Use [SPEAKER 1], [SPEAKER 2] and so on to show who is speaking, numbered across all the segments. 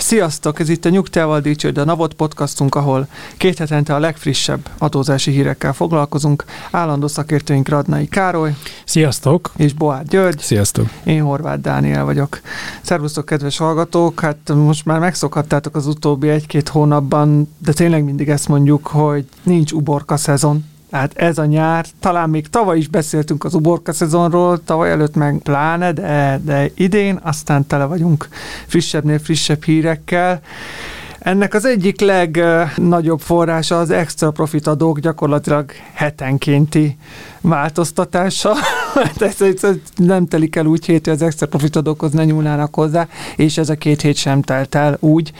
[SPEAKER 1] Sziasztok! Ez itt a Nyugtával Dicsőd, a Navot podcastunk, ahol két hetente a legfrissebb adózási hírekkel foglalkozunk. Állandó szakértőink Radnai Károly
[SPEAKER 2] Sziasztok!
[SPEAKER 1] és Boár György.
[SPEAKER 2] Sziasztok!
[SPEAKER 1] Én Horváth Dániel vagyok. Szervusztok, kedves hallgatók! Hát most már megszokhattátok az utóbbi egy-két hónapban, de tényleg mindig ezt mondjuk, hogy nincs uborka szezon. Tehát ez a nyár, talán még tavaly is beszéltünk az uborka szezonról, tavaly előtt meg pláne, de, de idén aztán tele vagyunk frissebbnél frissebb hírekkel. Ennek az egyik legnagyobb forrása az extra profit adók gyakorlatilag hetenkénti változtatása. Hát ez, ez nem telik el úgy hét, hogy az extra profit adókhoz ne nyúlnának hozzá, és ez a két hét sem telt el úgy.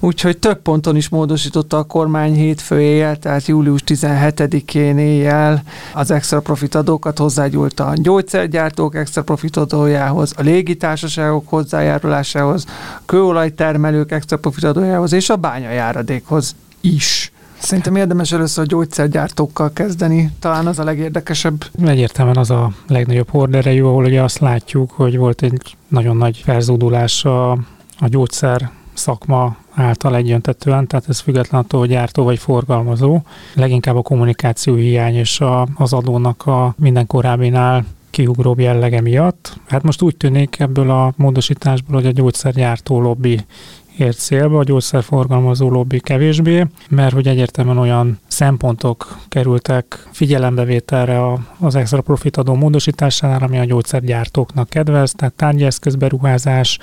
[SPEAKER 1] Úgyhogy több ponton is módosította a kormány hétfő éjjel, tehát július 17-én éjjel az extra profit adókat hozzágyúlt a gyógyszergyártók extra profit adójához, a légitársaságok hozzájárulásához, kőolajtermelők extra profit adójához és a bányajáradékhoz is. Szerintem érdemes először a gyógyszergyártókkal kezdeni, talán az a legérdekesebb.
[SPEAKER 2] Egyértelműen az a legnagyobb horderejű, ahol ugye azt látjuk, hogy volt egy nagyon nagy felzódulás a, a gyógyszer szakma által egyöntetően, tehát ez független attól, hogy gyártó vagy forgalmazó. Leginkább a kommunikáció hiány és a, az adónak a minden korábbinál kiugróbb jellege miatt. Hát most úgy tűnik ebből a módosításból, hogy a gyógyszergyártó lobby ért célba, a gyógyszerforgalmazó lobby kevésbé, mert hogy egyértelműen olyan szempontok kerültek figyelembevételre az extra profit adó módosításánál, ami a gyógyszergyártóknak kedvez, tehát tárgyeszközberuházás,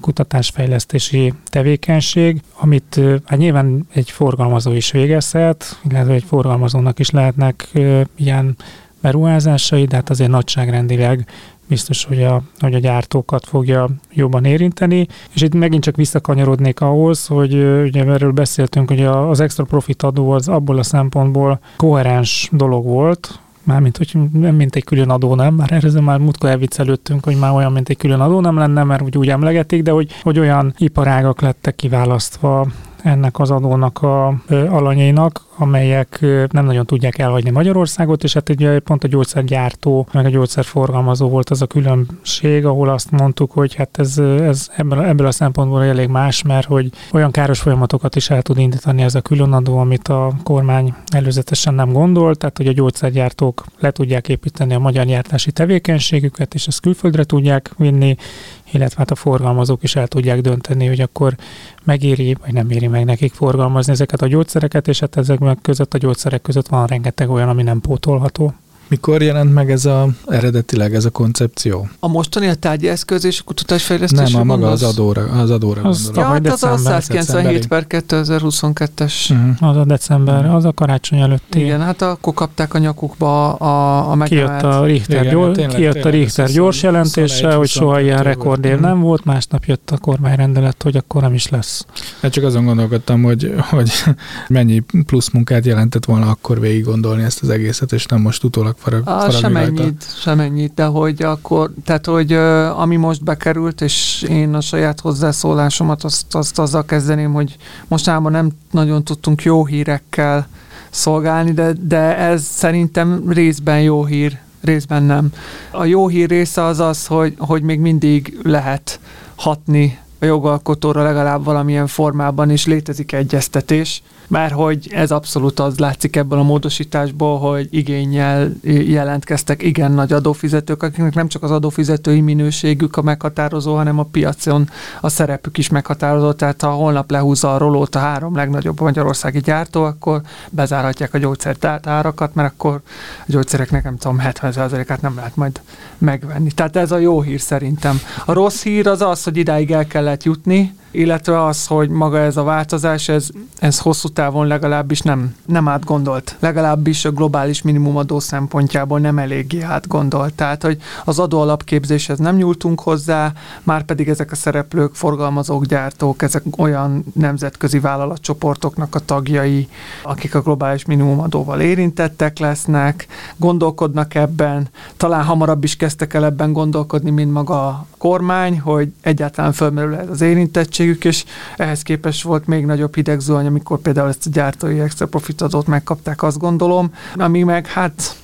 [SPEAKER 2] kutatásfejlesztési tevékenység, amit hát nyilván egy forgalmazó is végezhet, illetve egy forgalmazónak is lehetnek ilyen beruházásai, de hát azért nagyságrendileg biztos, hogy a, hogy a gyártókat fogja jobban érinteni. És itt megint csak visszakanyarodnék ahhoz, hogy ugye erről beszéltünk, hogy az extra profit adó az abból a szempontból koherens dolog volt, Mármint, hogy nem mint egy külön adó nem, már erről már múltkor elviccelődtünk, hogy már olyan, mint egy külön adó nem lenne, mert úgy, úgy emlegetik, de hogy, hogy olyan iparágak lettek kiválasztva ennek az adónak a alanyainak, amelyek nem nagyon tudják elhagyni Magyarországot, és hát ugye pont a gyógyszergyártó, meg a gyógyszerforgalmazó volt az a különbség, ahol azt mondtuk, hogy hát ez, ez ebből, ebből a szempontból elég más, mert hogy olyan káros folyamatokat is el tud indítani ez a különadó, amit a kormány előzetesen nem gondolt, tehát hogy a gyógyszergyártók le tudják építeni a magyar gyártási tevékenységüket, és ezt külföldre tudják vinni, illetve hát a forgalmazók is el tudják dönteni, hogy akkor megéri, vagy nem éri meg nekik forgalmazni ezeket a gyógyszereket, és hát ezek között a gyógyszerek között van rengeteg olyan, ami nem pótolható.
[SPEAKER 3] Mikor jelent meg ez a eredetileg ez a koncepció?
[SPEAKER 1] A mostani a tárgyi eszköz és a kutatásfejlesztés.
[SPEAKER 3] Nem, a maga az adóra, az adóra
[SPEAKER 2] Az
[SPEAKER 1] Ja,
[SPEAKER 3] gondolom.
[SPEAKER 2] Tavaly
[SPEAKER 1] hát az a
[SPEAKER 2] december,
[SPEAKER 1] 197 per 2022-es.
[SPEAKER 3] Mhm.
[SPEAKER 2] Az a december, az a karácsony előtti.
[SPEAKER 1] Igen, hát akkor kapták a nyakukba a, a
[SPEAKER 2] Kijött
[SPEAKER 1] megemelt.
[SPEAKER 2] a Richter,
[SPEAKER 3] Igen,
[SPEAKER 2] gyors,
[SPEAKER 3] tényleg,
[SPEAKER 2] kijött a
[SPEAKER 3] tényleg,
[SPEAKER 2] Richter
[SPEAKER 3] ez
[SPEAKER 2] gyors
[SPEAKER 3] 20,
[SPEAKER 2] jelentése,
[SPEAKER 3] 21,
[SPEAKER 2] hogy soha ilyen
[SPEAKER 3] 22 volt.
[SPEAKER 2] rekordév nem volt, másnap jött a kormányrendelet, hogy akkor nem is lesz.
[SPEAKER 3] Hát csak azon gondolkodtam, hogy, hogy mennyi plusz munkát jelentett volna akkor végig gondolni ezt az egészet, és nem most utólag farag,
[SPEAKER 1] Ah,
[SPEAKER 3] faragni rajta.
[SPEAKER 1] semennyit, semennyit, de hogy akkor, tehát hogy ami most bekerült, és én a saját hozzászólásomat azt, azt azzal kezdeném, hogy mostában nem nagyon tudtunk jó hírekkel szolgálni, de, de ez szerintem részben jó hír, részben nem. A jó hír része az az, hogy, hogy még mindig lehet hatni a jogalkotóra legalább valamilyen formában, és létezik egyeztetés, mert hogy ez abszolút az látszik ebből a módosításból, hogy igényel jelentkeztek igen nagy adófizetők, akiknek nem csak az adófizetői minőségük a meghatározó, hanem a piacon a szerepük is meghatározó, tehát ha holnap lehúzza a rolót a három legnagyobb magyarországi gyártó, akkor bezárhatják a gyógyszertárakat, mert akkor a gyógyszereknek nem tudom, 70%-át nem lehet majd megvenni. Tehát ez a jó hír szerintem. A rossz hír az az, hogy idáig el kellett jutni, illetve az, hogy maga ez a változás, ez, ez hosszú távon legalábbis nem, nem átgondolt. Legalábbis a globális minimumadó szempontjából nem eléggé átgondolt. Tehát, hogy az adó alapképzéshez nem nyúltunk hozzá, már pedig ezek a szereplők, forgalmazók, gyártók, ezek olyan nemzetközi vállalatcsoportoknak a tagjai, akik a globális minimumadóval érintettek lesznek, gondolkodnak ebben, talán hamarabb is kezdtek el ebben gondolkodni, mint maga kormány, hogy egyáltalán fölmerül ez az érintettségük, és ehhez képest volt még nagyobb hidegzuhany, amikor például ezt a gyártói extra profitadót megkapták, azt gondolom, ami meg hát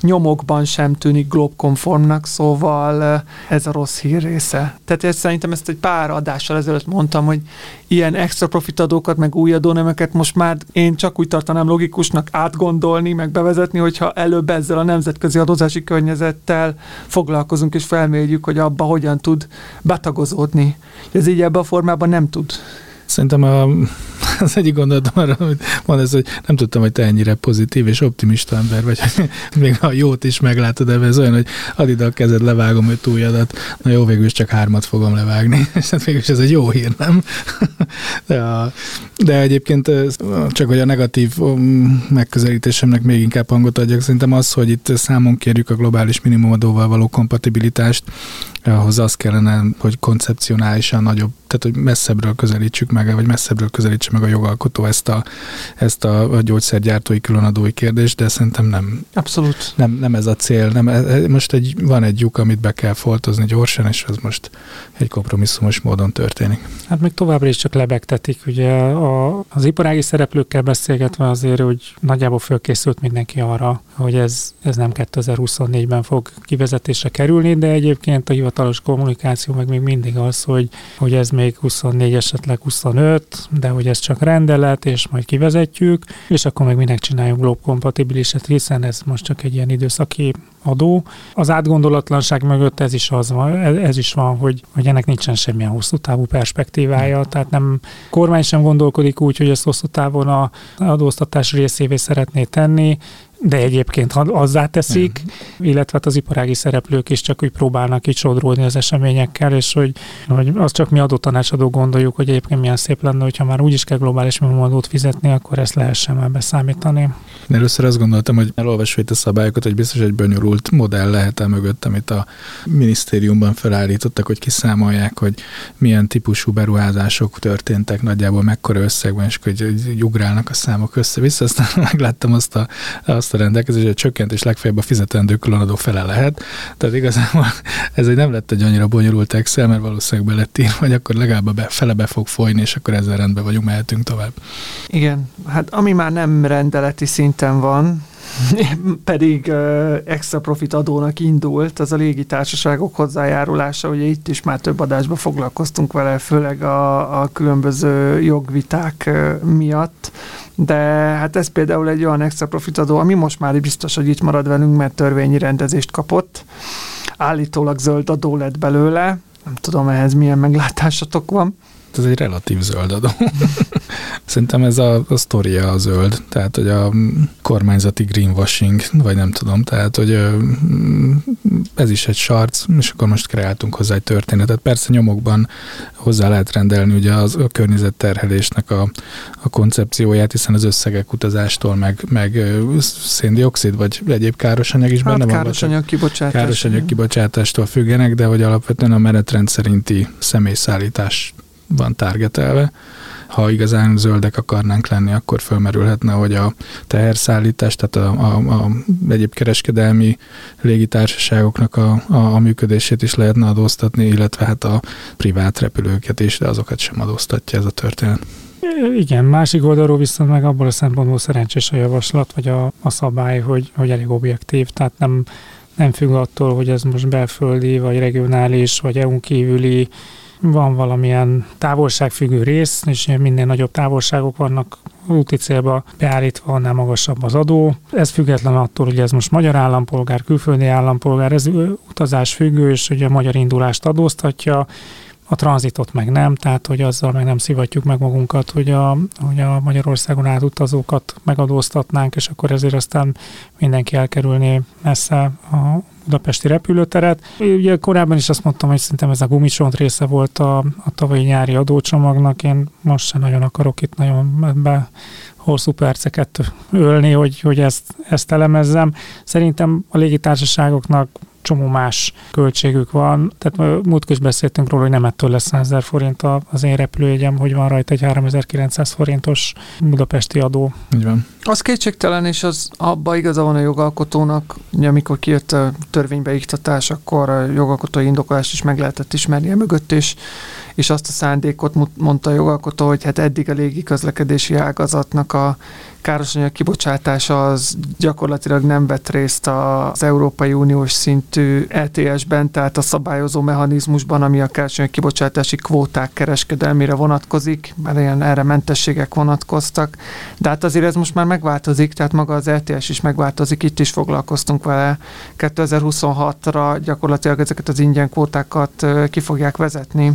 [SPEAKER 1] nyomokban sem tűnik globkonformnak, szóval ez a rossz hír része. Tehát ezt szerintem ezt egy pár adással ezelőtt mondtam, hogy ilyen extra profitadókat, meg új adónemeket most már én csak úgy tartanám logikusnak átgondolni, meg bevezetni, hogyha előbb ezzel a nemzetközi adózási környezettel foglalkozunk és felmérjük, hogy abba hogyan tud betagozódni. Ez így ebben a formában nem tud.
[SPEAKER 3] Szerintem a, az egyik gondolatom arra, amit van ez, hogy nem tudtam, hogy te ennyire pozitív és optimista ember vagy, hogy még a jót is meglátod ebben, ez olyan, hogy add ide a kezed, levágom a túljadat, na jó, végül is csak hármat fogom levágni, és hát végül is ez egy jó hír, nem? De, a, de egyébként csak, hogy a negatív um, megközelítésemnek még inkább hangot adjak, szerintem az, hogy itt számon kérjük a globális minimumadóval való kompatibilitást, ahhoz az kellene, hogy koncepcionálisan nagyobb, tehát hogy messzebbről közelítsük meg, vagy messzebbről közelítse meg a jogalkotó ezt a, ezt a, a gyógyszergyártói különadói kérdést, de szerintem nem.
[SPEAKER 1] Abszolút.
[SPEAKER 3] Nem, nem ez a cél. Nem, e, e, most egy, van egy lyuk, amit be kell foltozni gyorsan, és az most egy kompromisszumos módon történik.
[SPEAKER 2] Hát még továbbra is csak lebegtetik. Ugye a, az iparági szereplőkkel beszélgetve azért, hogy nagyjából fölkészült mindenki arra, hogy ez, ez nem 2024-ben fog kivezetésre kerülni, de egyébként a hivatalos kommunikáció meg még mindig az, hogy, hogy ez még 24, esetleg 25, de hogy ez csak rendelet, és majd kivezetjük, és akkor meg minek csináljunk glob kompatibiliset, hiszen ez most csak egy ilyen időszaki adó. Az átgondolatlanság mögött ez is, az van, ez is van, hogy, hogy ennek nincsen semmilyen hosszú távú perspektívája, tehát nem kormány sem gondolkodik úgy, hogy ezt hosszú távon a adóztatás részévé szeretné tenni, de egyébként azzá teszik, uh-huh. illetve hát az iparági szereplők is csak úgy próbálnak így sodródni az eseményekkel, és hogy, hogy az csak mi adótanácsadó gondoljuk, hogy egyébként milyen szép lenne, hogyha már úgyis kell globális minimumadót fizetni, akkor ezt lehessen már beszámítani.
[SPEAKER 3] Először azt gondoltam, hogy elolvasva itt a szabályokat, hogy biztos egy bonyolult modell lehet el mögött, amit a minisztériumban felállítottak, hogy kiszámolják, hogy milyen típusú beruházások történtek nagyjából mekkora összegben, és hogy, hogy ugrálnak a számok össze-vissza. Aztán megláttam azt a, azt azt a rendelkezést, hogy a csökkentés legfeljebb a fizetendő különadó fele lehet. Tehát igazából ez egy nem lett egy annyira bonyolult Excel, mert valószínűleg be lett írva, hogy akkor legalább a be, fele be fog folyni, és akkor ezzel rendben vagyunk, mehetünk tovább.
[SPEAKER 1] Igen, hát ami már nem rendeleti szinten van, pedig uh, extra profit adónak indult, az a légitársaságok hozzájárulása, ugye itt is már több adásban foglalkoztunk vele, főleg a, a különböző jogviták uh, miatt, de hát ez például egy olyan extra profit adó, ami most már biztos, hogy itt marad velünk, mert törvényi rendezést kapott. Állítólag zöld adó lett belőle, nem tudom ehhez milyen meglátásatok van
[SPEAKER 3] ez egy relatív zöld adó. Szerintem ez a, a sztoria a zöld, tehát hogy a kormányzati greenwashing, vagy nem tudom, tehát hogy ez is egy sarc, és akkor most kreáltunk hozzá egy történetet. Persze nyomokban hozzá lehet rendelni ugye az, a környezetterhelésnek a, a koncepcióját, hiszen az összegek utazástól, meg, meg széndiokszid, vagy egyéb károsanyag is
[SPEAKER 1] hát
[SPEAKER 3] benne
[SPEAKER 1] van. Károsanyag kibocsátás.
[SPEAKER 3] Károsanyag kibocsátástól függenek, de hogy alapvetően a menetrend szerinti személyszállítás van targetelve. Ha igazán zöldek akarnánk lenni, akkor fölmerülhetne, hogy a teherszállítás, tehát a, a, a egyéb kereskedelmi légitársaságoknak a, a, a működését is lehetne adóztatni, illetve hát a privát repülőket is, de azokat sem adóztatja ez a történet.
[SPEAKER 2] Igen, másik oldalról viszont meg abból a szempontból szerencsés a javaslat, vagy a, a szabály, hogy, hogy elég objektív, tehát nem, nem függ attól, hogy ez most belföldi, vagy regionális, vagy EU-n kívüli van valamilyen távolságfüggő rész, és minden nagyobb távolságok vannak úti célba beállítva, annál magasabb az adó. Ez független attól, hogy ez most magyar állampolgár, külföldi állampolgár, ez utazás függő, és ugye a magyar indulást adóztatja, a tranzitot meg nem, tehát hogy azzal meg nem szivatjuk meg magunkat, hogy a, hogy a Magyarországon átutazókat megadóztatnánk, és akkor ezért aztán mindenki elkerülné messze a budapesti repülőteret. Ugye korábban is azt mondtam, hogy szerintem ez a gumicsont része volt a, a tavalyi nyári adócsomagnak. Én most sem nagyon akarok itt nagyon be hosszú perceket ölni, hogy, hogy ezt, ezt elemezzem. Szerintem a légitársaságoknak csomó más költségük van. Tehát múlt is beszéltünk róla, hogy nem ettől lesz 100 ezer forint az én repülőjegyem, hogy van rajta egy 3900 forintos budapesti adó.
[SPEAKER 3] Így van.
[SPEAKER 1] Az kétségtelen, és az abba igaza van a jogalkotónak, hogy amikor kijött a törvénybe iktatás, akkor a jogalkotói indokolást is meg lehetett ismerni mögött, és, és azt a szándékot mondta a jogalkotó, hogy hát eddig a légi közlekedési ágazatnak a károsanyag kibocsátása az gyakorlatilag nem vett részt az Európai Uniós szintű ETS-ben, tehát a szabályozó mechanizmusban, ami a károsanyag kibocsátási kvóták kereskedelmére vonatkozik, mert ilyen erre mentességek vonatkoztak, de hát azért ez most már megváltozik, tehát maga az ETS is megváltozik, itt is foglalkoztunk vele. 2026-ra gyakorlatilag ezeket az ingyen kvótákat ki fogják vezetni,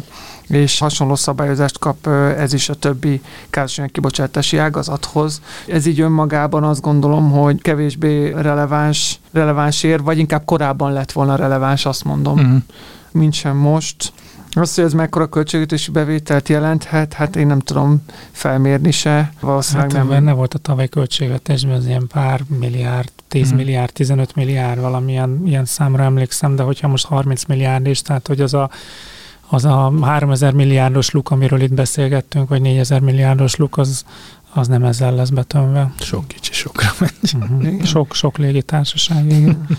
[SPEAKER 1] és hasonló szabályozást kap ez is a többi károsanyag kibocsátási ágazathoz. Ez így önmagában azt gondolom, hogy kevésbé releváns, releváns ér, vagy inkább korábban lett volna releváns, azt mondom, uh-huh. mint sem most. Azt, hogy ez mekkora költségvetési bevételt jelenthet, hát én nem tudom felmérni se. Valószínűleg
[SPEAKER 2] hát
[SPEAKER 1] nem.
[SPEAKER 2] benne volt a tavaly költségvetésben az ilyen pár milliárd, 10 hmm. milliárd, 15 milliárd valamilyen ilyen számra emlékszem, de hogyha most 30 milliárd is, tehát hogy az a az a 3000 milliárdos luk, amiről itt beszélgettünk, vagy 4000 milliárdos luk, az, az nem ezzel lesz betömve.
[SPEAKER 3] Sok kicsi sokra megy.
[SPEAKER 2] Uh-huh. Sok, sok légitársaság, igen.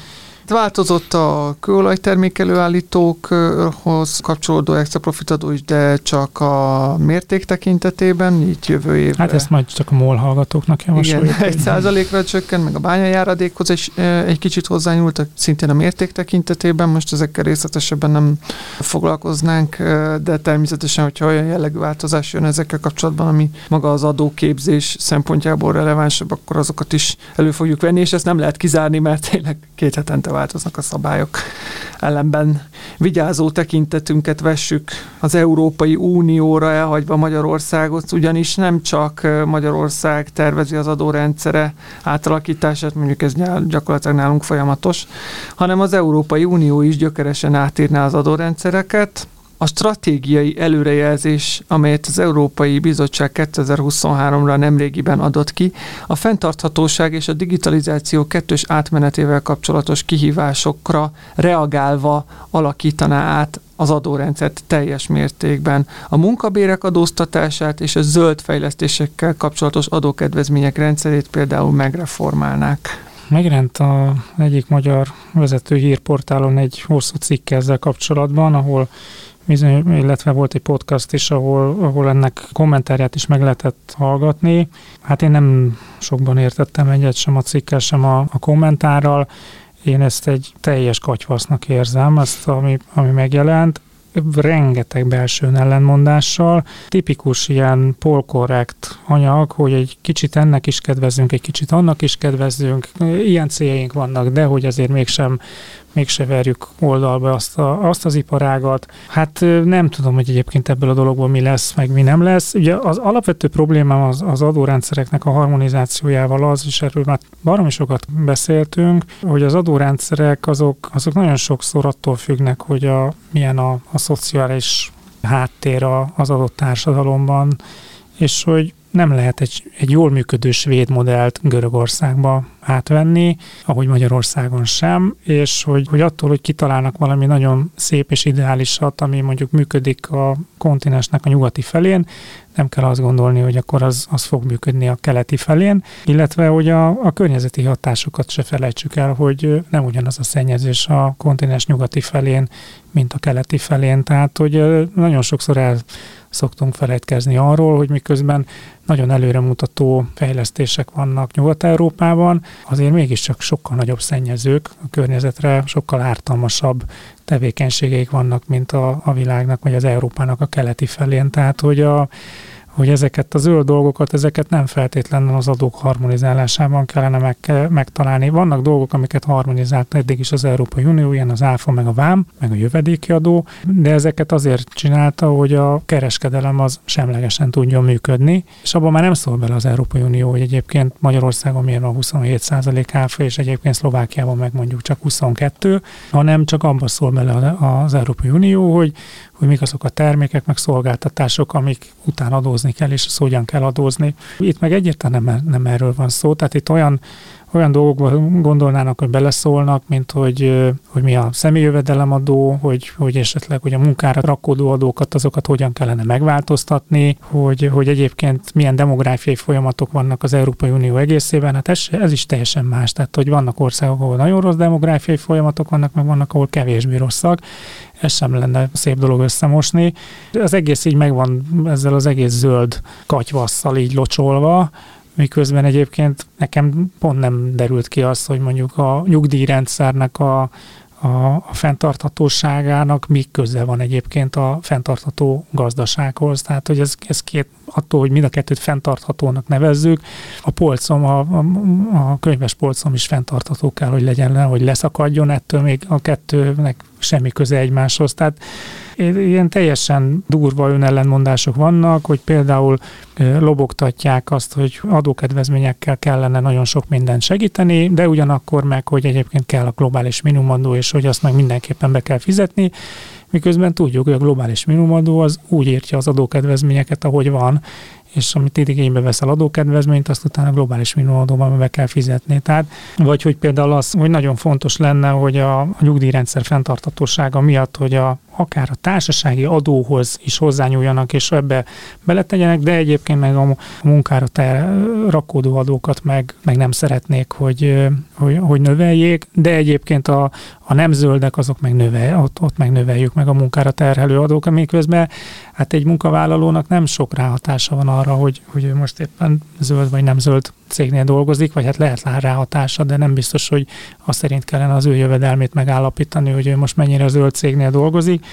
[SPEAKER 1] Változott a kőolajtermék előállítókhoz kapcsolódó extra profitadó is, de csak a mérték tekintetében, így jövő évre.
[SPEAKER 2] Hát ezt majd csak a MOL hallgatóknak javasoljuk.
[SPEAKER 1] Igen, egy százalékra csökkent, meg a bányajáradékhoz is egy kicsit hozzányúltak, szintén a mérték tekintetében, most ezekkel részletesebben nem foglalkoznánk, de természetesen, hogyha olyan jellegű változás jön ezekkel kapcsolatban, ami maga az adóképzés szempontjából relevánsabb, akkor azokat is elő fogjuk venni, és ezt nem lehet kizárni, mert tényleg két hetente változnak a szabályok. Ellenben vigyázó tekintetünket vessük az Európai Unióra elhagyva Magyarországot, ugyanis nem csak Magyarország tervezi az adórendszere átalakítását, mondjuk ez gyakorlatilag nálunk folyamatos, hanem az Európai Unió is gyökeresen átírná az adórendszereket, a stratégiai előrejelzés, amelyet az Európai Bizottság 2023-ra nemrégiben adott ki, a fenntarthatóság és a digitalizáció kettős átmenetével kapcsolatos kihívásokra reagálva alakítaná át az adórendszert teljes mértékben. A munkabérek adóztatását és a zöld fejlesztésekkel kapcsolatos adókedvezmények rendszerét például megreformálnák.
[SPEAKER 2] Megjelent a egyik magyar vezető hírportálon egy hosszú cikk ezzel kapcsolatban, ahol illetve volt egy podcast is, ahol, ahol ennek kommentárját is meg lehetett hallgatni. Hát én nem sokban értettem egyet sem a cikkel, sem a, a kommentárral. Én ezt egy teljes katyvasznak érzem, ezt, ami, ami megjelent rengeteg belső ellenmondással. Tipikus ilyen polkorrekt anyag, hogy egy kicsit ennek is kedvezünk, egy kicsit annak is kedvezünk. Ilyen céljaink vannak, de hogy azért mégsem mégse verjük oldalba azt, a, azt az iparágat. Hát nem tudom, hogy egyébként ebből a dologból mi lesz, meg mi nem lesz. Ugye az alapvető problémám az, az adórendszereknek a harmonizációjával az, és erről már baromi sokat beszéltünk, hogy az adórendszerek azok, azok nagyon sokszor attól függnek, hogy a, milyen a, a szociális háttér az adott társadalomban, és hogy nem lehet egy, egy jól működő svéd modellt Görögországba átvenni, ahogy Magyarországon sem, és hogy, hogy attól, hogy kitalálnak valami nagyon szép és ideálisat, ami mondjuk működik a kontinensnek a nyugati felén, nem kell azt gondolni, hogy akkor az, az fog működni a keleti felén, illetve hogy a, a környezeti hatásokat se felejtsük el, hogy nem ugyanaz a szennyezés a kontinens nyugati felén, mint a keleti felén, tehát hogy nagyon sokszor el szoktunk felejtkezni arról, hogy miközben nagyon előremutató fejlesztések vannak Nyugat-Európában, azért mégiscsak sokkal nagyobb szennyezők, a környezetre sokkal ártalmasabb tevékenységeik vannak, mint a, a világnak vagy az Európának a keleti felén. Tehát, hogy a, hogy ezeket a zöld dolgokat, ezeket nem feltétlenül az adók harmonizálásában kellene meg, megtalálni. Vannak dolgok, amiket harmonizált eddig is az Európai Unió, ilyen az áfa, meg a vám, meg a jövedéki adó, de ezeket azért csinálta, hogy a kereskedelem az semlegesen tudjon működni, és abban már nem szól bele az Európai Unió, hogy egyébként Magyarországon milyen a 27% áfa, és egyébként Szlovákiában meg mondjuk csak 22, hanem csak abban szól bele az Európai Unió, hogy, hogy mik azok a termékek, meg szolgáltatások, amik után adózni kell, és azt hogyan kell adózni. Itt meg egyértelműen nem, nem erről van szó, tehát itt olyan olyan dolgokba gondolnának, hogy beleszólnak, mint hogy, hogy mi a személyjövedelemadó, hogy, hogy esetleg hogy a munkára rakódó adókat, azokat hogyan kellene megváltoztatni, hogy, hogy egyébként milyen demográfiai folyamatok vannak az Európai Unió egészében, hát ez, ez is teljesen más. Tehát, hogy vannak országok, ahol nagyon rossz demográfiai folyamatok vannak, meg vannak, ahol kevésbé rosszak. Ez sem lenne szép dolog összemosni. Az egész így megvan ezzel az egész zöld katyvasszal így locsolva, miközben egyébként nekem pont nem derült ki az, hogy mondjuk a nyugdíjrendszernek a, a, a fenntarthatóságának mi köze van egyébként a fenntartható gazdasághoz. Tehát, hogy ez, ez két, attól, hogy mind a kettőt fenntarthatónak nevezzük, a polcom, a, a, a könyves polcom is fenntartható kell, hogy legyen, hogy leszakadjon, ettől még a kettőnek semmi köze egymáshoz. Tehát ilyen teljesen durva önellenmondások vannak, hogy például lobogtatják azt, hogy adókedvezményekkel kellene nagyon sok mindent segíteni, de ugyanakkor meg, hogy egyébként kell a globális minimumadó, és hogy azt meg mindenképpen be kell fizetni, miközben tudjuk, hogy a globális minimumadó az úgy értje az adókedvezményeket, ahogy van, és amit igénybe veszel adókedvezményt, azt utána globális minimumadóban be kell fizetni. Tehát, vagy hogy például az, hogy nagyon fontos lenne, hogy a, a nyugdíjrendszer fenntartatósága miatt, hogy a, akár a társasági adóhoz is hozzányúljanak, és ebbe beletegyenek, de egyébként meg a munkára te rakódó adókat meg, meg nem szeretnék, hogy, hogy, hogy növeljék, de egyébként a, a nem zöldek azok meg növel, ott, ott meg növeljük meg a munkára terhelő adók, amiközben hát egy munkavállalónak nem sok ráhatása van arra, hogy, hogy most éppen zöld vagy nem zöld cégnél dolgozik, vagy hát lehet rá hatása, de nem biztos, hogy azt szerint kellene az ő jövedelmét megállapítani, hogy ő most mennyire zöld cégnél dolgozik,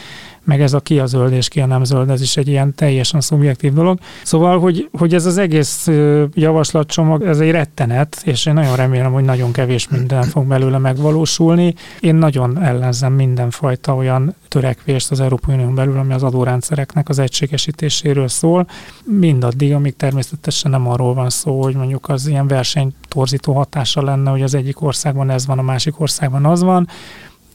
[SPEAKER 2] meg ez a ki a zöld és ki a nem zöld, ez is egy ilyen teljesen szubjektív dolog. Szóval, hogy, hogy ez az egész javaslatcsomag, ez egy rettenet, és én nagyon remélem, hogy nagyon kevés minden fog belőle megvalósulni. Én nagyon ellenzem mindenfajta olyan törekvést az Európai Unión belül, ami az adórendszereknek az egységesítéséről szól, mindaddig, amíg természetesen nem arról van szó, hogy mondjuk az ilyen versenytorzító hatása lenne, hogy az egyik országban ez van, a másik országban az van,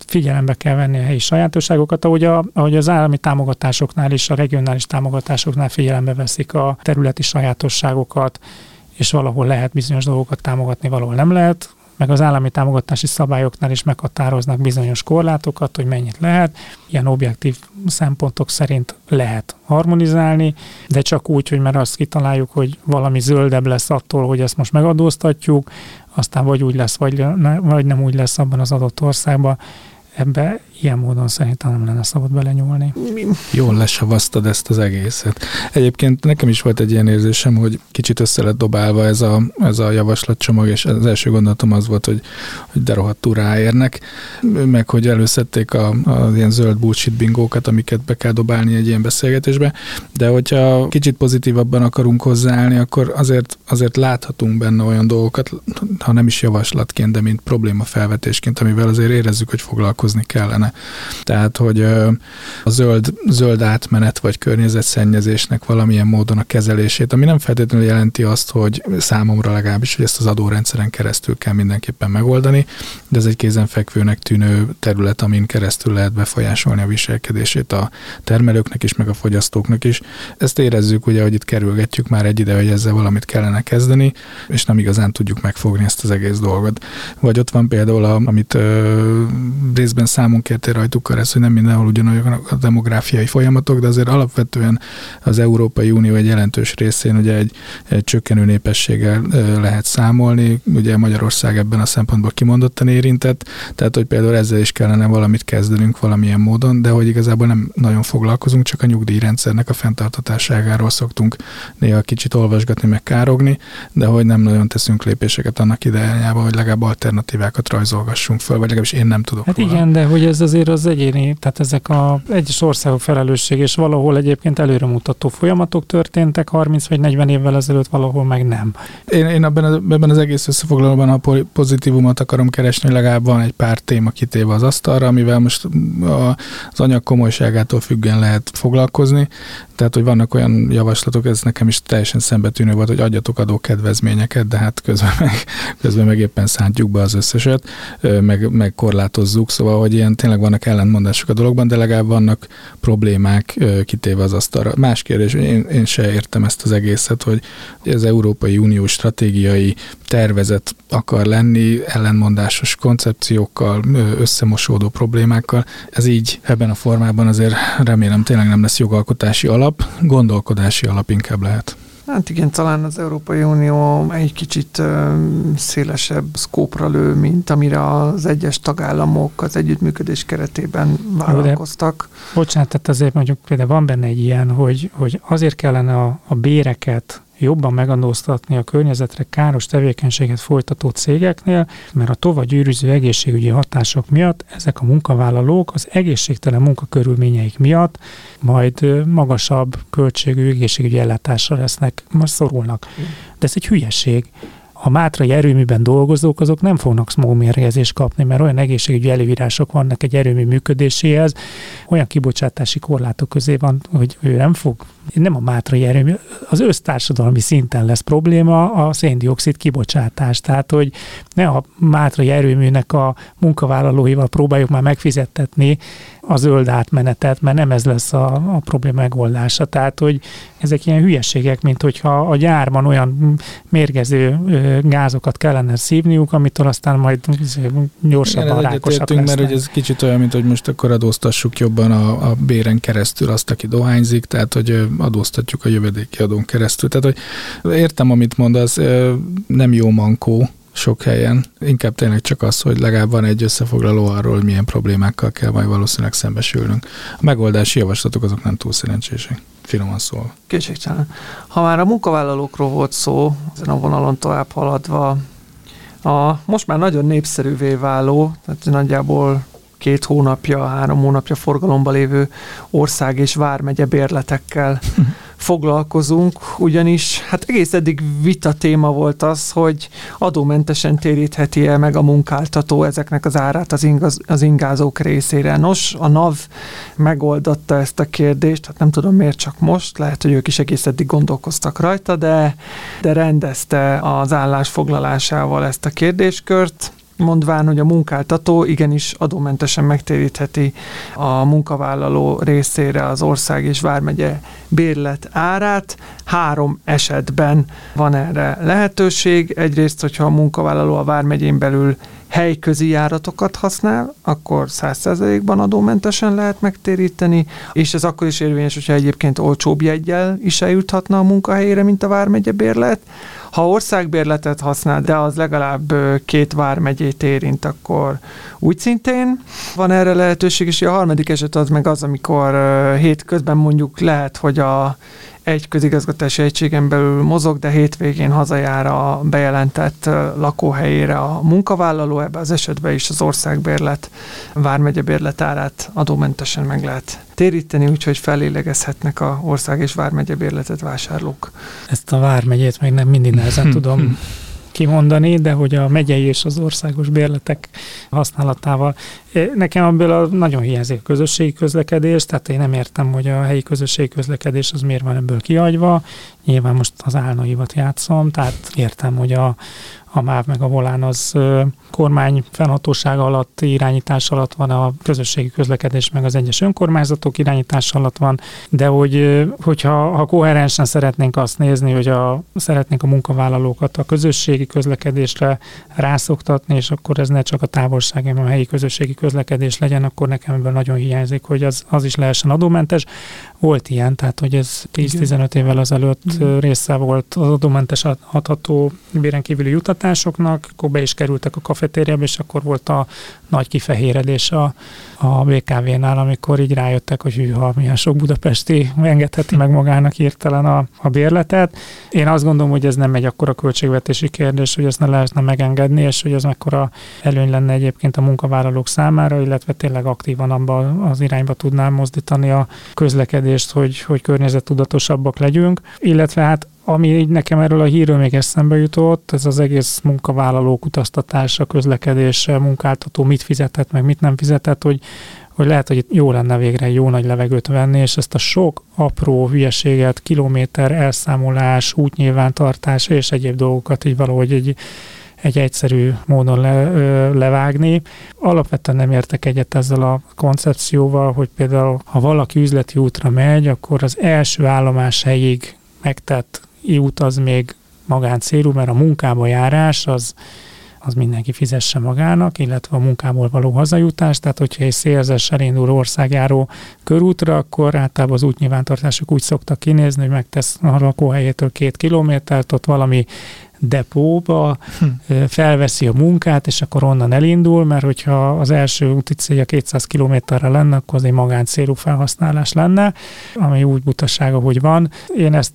[SPEAKER 2] figyelembe kell venni a helyi sajátosságokat, ahogy, a, ahogy az állami támogatásoknál is, a regionális támogatásoknál figyelembe veszik a területi sajátosságokat, és valahol lehet bizonyos dolgokat támogatni, valahol nem lehet, meg az állami támogatási szabályoknál is meghatároznak bizonyos korlátokat, hogy mennyit lehet. Ilyen objektív szempontok szerint lehet harmonizálni, de csak úgy, hogy mert azt kitaláljuk, hogy valami zöldebb lesz attól, hogy ezt most megadóztatjuk, aztán vagy úgy lesz, vagy, vagy nem úgy lesz abban az adott országban ebbe ilyen módon szerintem nem lenne szabad belenyúlni.
[SPEAKER 3] Jól lesavasztad ezt az egészet. Egyébként nekem is volt egy ilyen érzésem, hogy kicsit össze lett dobálva ez a, ez a javaslatcsomag, és az első gondolatom az volt, hogy, hogy de rohadtul ráérnek, meg hogy előszedték a, a ilyen zöld bullshit bingókat, amiket be kell dobálni egy ilyen beszélgetésbe, de hogyha kicsit pozitívabban akarunk hozzáállni, akkor azért, azért láthatunk benne olyan dolgokat, ha nem is javaslatként, de mint probléma felvetésként, amivel azért érezzük, hogy foglalkozni kellene tehát, hogy a zöld, zöld átmenet vagy környezetszennyezésnek valamilyen módon a kezelését, ami nem feltétlenül jelenti azt, hogy számomra legalábbis, hogy ezt az adórendszeren keresztül kell mindenképpen megoldani, de ez egy kézenfekvőnek tűnő terület, amin keresztül lehet befolyásolni a viselkedését a termelőknek is, meg a fogyasztóknak is. Ezt érezzük, ugye, hogy itt kerülgetjük már egy ide, hogy ezzel valamit kellene kezdeni, és nem igazán tudjuk megfogni ezt az egész dolgot. Vagy ott van például, amit ö, részben számunk kértél rajtuk ez, hogy nem mindenhol ugyanolyan a demográfiai folyamatok, de azért alapvetően az Európai Unió egy jelentős részén ugye egy, egy csökkenő népességgel lehet számolni, ugye Magyarország ebben a szempontból kimondottan érintett, tehát hogy például ezzel is kellene valamit kezdenünk valamilyen módon, de hogy igazából nem nagyon foglalkozunk, csak a nyugdíjrendszernek a fenntartatáságáról szoktunk néha kicsit olvasgatni, meg károgni, de hogy nem nagyon teszünk lépéseket annak idejányában, hogy legalább alternatívákat rajzolgassunk föl, vagy legalábbis én nem tudok.
[SPEAKER 2] Hát róla. igen, de hogy ez azért az egyéni, tehát ezek a egyes országok felelősség, és valahol egyébként előremutató folyamatok történtek 30 vagy 40 évvel ezelőtt, valahol meg nem.
[SPEAKER 3] Én, én az, ebben az egész összefoglalóban, ha pozitívumot akarom keresni, legalább van egy pár téma kitéve az asztalra, amivel most az anyag komolyságától függően lehet foglalkozni. Tehát, hogy vannak olyan javaslatok, ez nekem is teljesen szembetűnő volt, hogy adjatok adó kedvezményeket, de hát közben meg, közben meg éppen szántjuk be az összeset, meg, meg korlátozzuk, szóval, hogy ilyen tényleg vannak ellentmondások a dologban, de legalább vannak problémák kitéve az asztalra. Más kérdés, én, én se értem ezt az egészet, hogy az Európai Unió stratégiai tervezet akar lenni, ellenmondásos koncepciókkal, összemosódó problémákkal. Ez így ebben a formában azért remélem tényleg nem lesz jogalkotási alap, gondolkodási alap inkább lehet.
[SPEAKER 1] Hát igen, talán az Európai Unió egy kicsit szélesebb szkópra lő, mint amire az egyes tagállamok az együttműködés keretében vállalkoztak.
[SPEAKER 2] De, bocsánat, tehát azért mondjuk például van benne egy ilyen, hogy, hogy azért kellene a, a béreket jobban megadóztatni a környezetre káros tevékenységet folytató cégeknél, mert a tovább gyűrűző egészségügyi hatások miatt ezek a munkavállalók az egészségtelen munkakörülményeik miatt majd magasabb költségű egészségügyi ellátásra lesznek, most szorulnak. De ez egy hülyeség a mátrai erőműben dolgozók, azok nem fognak smómérgezést kapni, mert olyan egészségügyi előírások vannak egy erőmű működéséhez, olyan kibocsátási korlátok közé van, hogy ő nem fog, nem a mátrai erőmű, az össztársadalmi szinten lesz probléma a széndiokszid kibocsátás. Tehát, hogy ne a mátrai erőműnek a munkavállalóival próbáljuk már megfizettetni a zöld átmenetet, mert nem ez lesz a, a probléma megoldása. Tehát, hogy ezek ilyen hülyeségek, mint hogyha a gyárban olyan mérgező gázokat kellene szívniuk, amitől aztán majd gyorsabban Igen, rákosak lesznek.
[SPEAKER 3] mert hogy ez kicsit olyan, mint hogy most akkor adóztassuk jobban a, a béren keresztül azt, aki dohányzik, tehát hogy adóztatjuk a jövedéki adón keresztül. Tehát, hogy értem, amit mondasz, nem jó mankó, sok helyen. Inkább tényleg csak az, hogy legalább van egy összefoglaló arról, hogy milyen problémákkal kell majd valószínűleg szembesülnünk. A megoldási javaslatok azok nem túl szerencsések finoman szól.
[SPEAKER 1] Kétségtelen. Ha már a munkavállalókról volt szó, ezen a vonalon tovább haladva, a most már nagyon népszerűvé váló, tehát nagyjából két hónapja, három hónapja forgalomba lévő ország és vármegye bérletekkel foglalkozunk, ugyanis hát egész eddig vita téma volt az, hogy adómentesen térítheti el meg a munkáltató ezeknek az árát az, ingaz, az ingázók részére. Nos, a NAV megoldotta ezt a kérdést, hát nem tudom miért csak most, lehet, hogy ők is egész eddig gondolkoztak rajta, de, de rendezte az állásfoglalásával ezt a kérdéskört, mondván, hogy a munkáltató igenis adómentesen megtérítheti a munkavállaló részére az ország és vármegye bérlet árát. Három esetben van erre lehetőség. Egyrészt, hogyha a munkavállaló a vármegyén belül helyközi járatokat használ, akkor 100%-ban adómentesen lehet megtéríteni, és ez akkor is érvényes, hogyha egyébként olcsóbb jegyel is eljuthatna a munkahelyére, mint a vármegye bérlet. Ha országbérletet használ, de az legalább két vármegyét érint, akkor úgy szintén van erre lehetőség, és a harmadik eset az meg az, amikor hétközben mondjuk lehet, hogy a egy közigazgatási egységen belül mozog, de hétvégén hazajár a bejelentett lakóhelyére a munkavállaló, ebbe az esetben is az országbérlet, vármegye bérletárát adómentesen meg lehet téríteni, úgyhogy felélegezhetnek a ország és vármegye bérletet vásárlók.
[SPEAKER 2] Ezt a vármegyét még nem mindig nehezen tudom kimondani, de hogy a megyei és az országos bérletek használatával. Nekem ebből a nagyon hiányzik a közösségi közlekedés, tehát én nem értem, hogy a helyi közösségi közlekedés az miért van ebből kiagyva. Nyilván most az álnaivat játszom, tehát értem, hogy a, a MÁV meg a Volán az kormány fennhatóság alatt, irányítás alatt van, a közösségi közlekedés meg az egyes önkormányzatok irányítás alatt van, de hogy, hogyha ha koherensen szeretnénk azt nézni, hogy a, szeretnénk a munkavállalókat a közösségi közlekedésre rászoktatni, és akkor ez ne csak a távolság, hanem a helyi közösségi közlekedés legyen, akkor nekem ebből nagyon hiányzik, hogy az, az is lehessen adómentes. Volt ilyen, tehát hogy ez 10-15 évvel ezelőtt Igen. része volt az adómentes adható béren kívüli jutatásoknak, akkor be is kerültek a kafetériába, és akkor volt a nagy kifehéredés a, a BKV-nál, amikor így rájöttek, hogy hűha, milyen sok budapesti engedheti meg magának hirtelen a, a bérletet. Én azt gondolom, hogy ez nem egy akkora költségvetési kérdés, hogy ezt ne lehetne megengedni, és hogy ez mekkora előny lenne egy egyébként a munkavállalók számára, illetve tényleg aktívan abban az irányba tudnám mozdítani a közlekedést, hogy, hogy környezettudatosabbak legyünk, illetve hát ami így nekem erről a hírről még eszembe jutott, ez az egész munkavállalók utaztatása, közlekedése, munkáltató mit fizetett, meg mit nem fizetett, hogy hogy lehet, hogy itt jó lenne végre jó nagy levegőt venni, és ezt a sok apró hülyeséget, kilométer elszámolás, útnyilvántartás és egyéb dolgokat így valahogy egy, egy egyszerű módon le, ö, levágni. Alapvetően nem értek egyet ezzel a koncepcióval, hogy például ha valaki üzleti útra megy, akkor az első állomás helyig megtett út az még magáncélú, mert a munkába járás az az mindenki fizesse magának, illetve a munkából való hazajutás, tehát hogyha egy szélzes elindul országjáró körútra, akkor általában az útnyilvántartások úgy szoktak kinézni, hogy megtesz a lakóhelyétől két kilométert, ott valami depóba, hm. felveszi a munkát, és akkor onnan elindul, mert hogyha az első úti célja 200 kilométerre lenne, akkor az egy magáncélú felhasználás lenne, ami úgy butasága, hogy van. Én ezt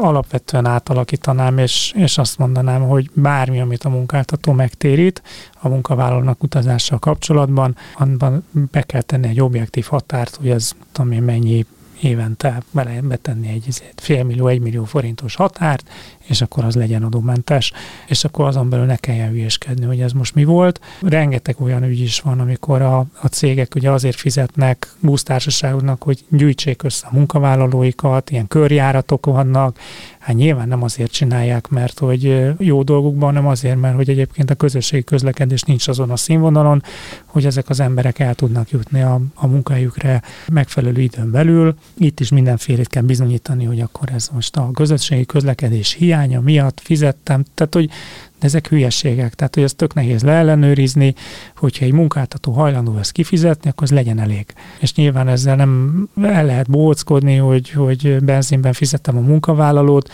[SPEAKER 2] alapvetően átalakítanám, és, és azt mondanám, hogy bármi, amit a munkáltató megtérít a munkavállalónak utazással kapcsolatban, abban be kell tenni egy objektív határt, hogy ez tudom én mennyi évente bele, betenni egy félmillió, egymillió forintos határt, és akkor az legyen adómentes, és akkor azon belül ne kelljen hülyeskedni, hogy ez most mi volt. Rengeteg olyan ügy is van, amikor a, a cégek ugye azért fizetnek busztársaságoknak, hogy gyűjtsék össze a munkavállalóikat, ilyen körjáratok vannak, hát nyilván nem azért csinálják, mert hogy jó dolgukban, hanem azért, mert hogy egyébként a közösségi közlekedés nincs azon a színvonalon, hogy ezek az emberek el tudnak jutni a, a munkahelyükre megfelelő időn belül. Itt is mindenfélét kell bizonyítani, hogy akkor ez most a közösségi közlekedés hiány, hiánya miatt fizettem, tehát hogy de ezek hülyeségek, tehát hogy ez tök nehéz leellenőrizni, hogyha egy munkáltató hajlandó ezt kifizetni, akkor az legyen elég. És nyilván ezzel nem el lehet bóckodni, hogy, hogy benzinben fizettem a munkavállalót,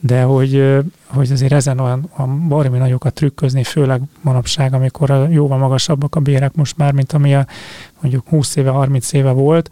[SPEAKER 2] de hogy, hogy azért ezen olyan a baromi nagyokat trükközni, főleg manapság, amikor a jóval magasabbak a bérek most már, mint ami a mondjuk 20 éve, 30 éve volt,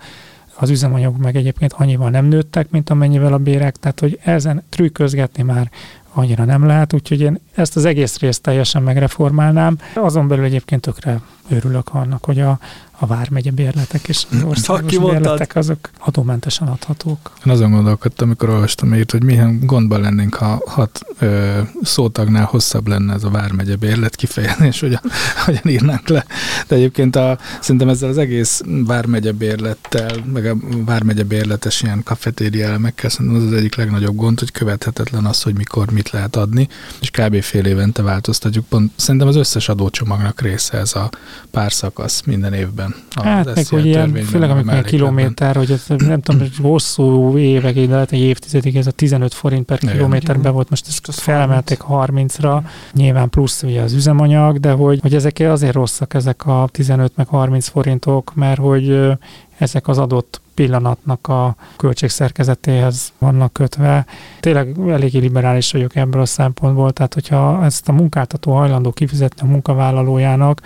[SPEAKER 2] az üzemanyagok meg egyébként annyival nem nőttek, mint amennyivel a bérek, tehát hogy ezen trükközgetni már annyira nem lehet, úgyhogy én ezt az egész részt teljesen megreformálnám. Azon belül egyébként tökre örülök annak, hogy a, a vármegye bérletek és az országos bérletek azok adómentesen adhatók.
[SPEAKER 3] Én azon gondolkodtam, amikor olvastam írt, hogy milyen gondban lennénk, ha hat ö, szótagnál hosszabb lenne ez a vármegye bérlet kifejezés, hogyan, hogyan írnánk le. De egyébként a, szerintem ezzel az egész vármegye bérlettel, meg a vármegye bérletes ilyen kafetéria elemekkel szerintem az az egyik legnagyobb gond, hogy követhetetlen az, hogy mikor mit lehet adni, és kb. fél évente változtatjuk. Pont, szerintem az összes adócsomagnak része ez a pár szakasz minden évben.
[SPEAKER 2] Hát meg, hogy ilyen, főleg amikor kilométer, hogy ez, nem tudom, hosszú évekig, de lehet egy évtizedig ez a 15 forint per kilométerben volt, most ezt felmelték 30-ra, nyilván plusz ugye az üzemanyag, de hogy, hogy ezek azért rosszak ezek a 15 meg 30 forintok, mert hogy ezek az adott pillanatnak a költségszerkezetéhez vannak kötve. Tényleg eléggé liberális vagyok ebből a szempontból, tehát hogyha ezt a munkáltató hajlandó kifizetni a munkavállalójának,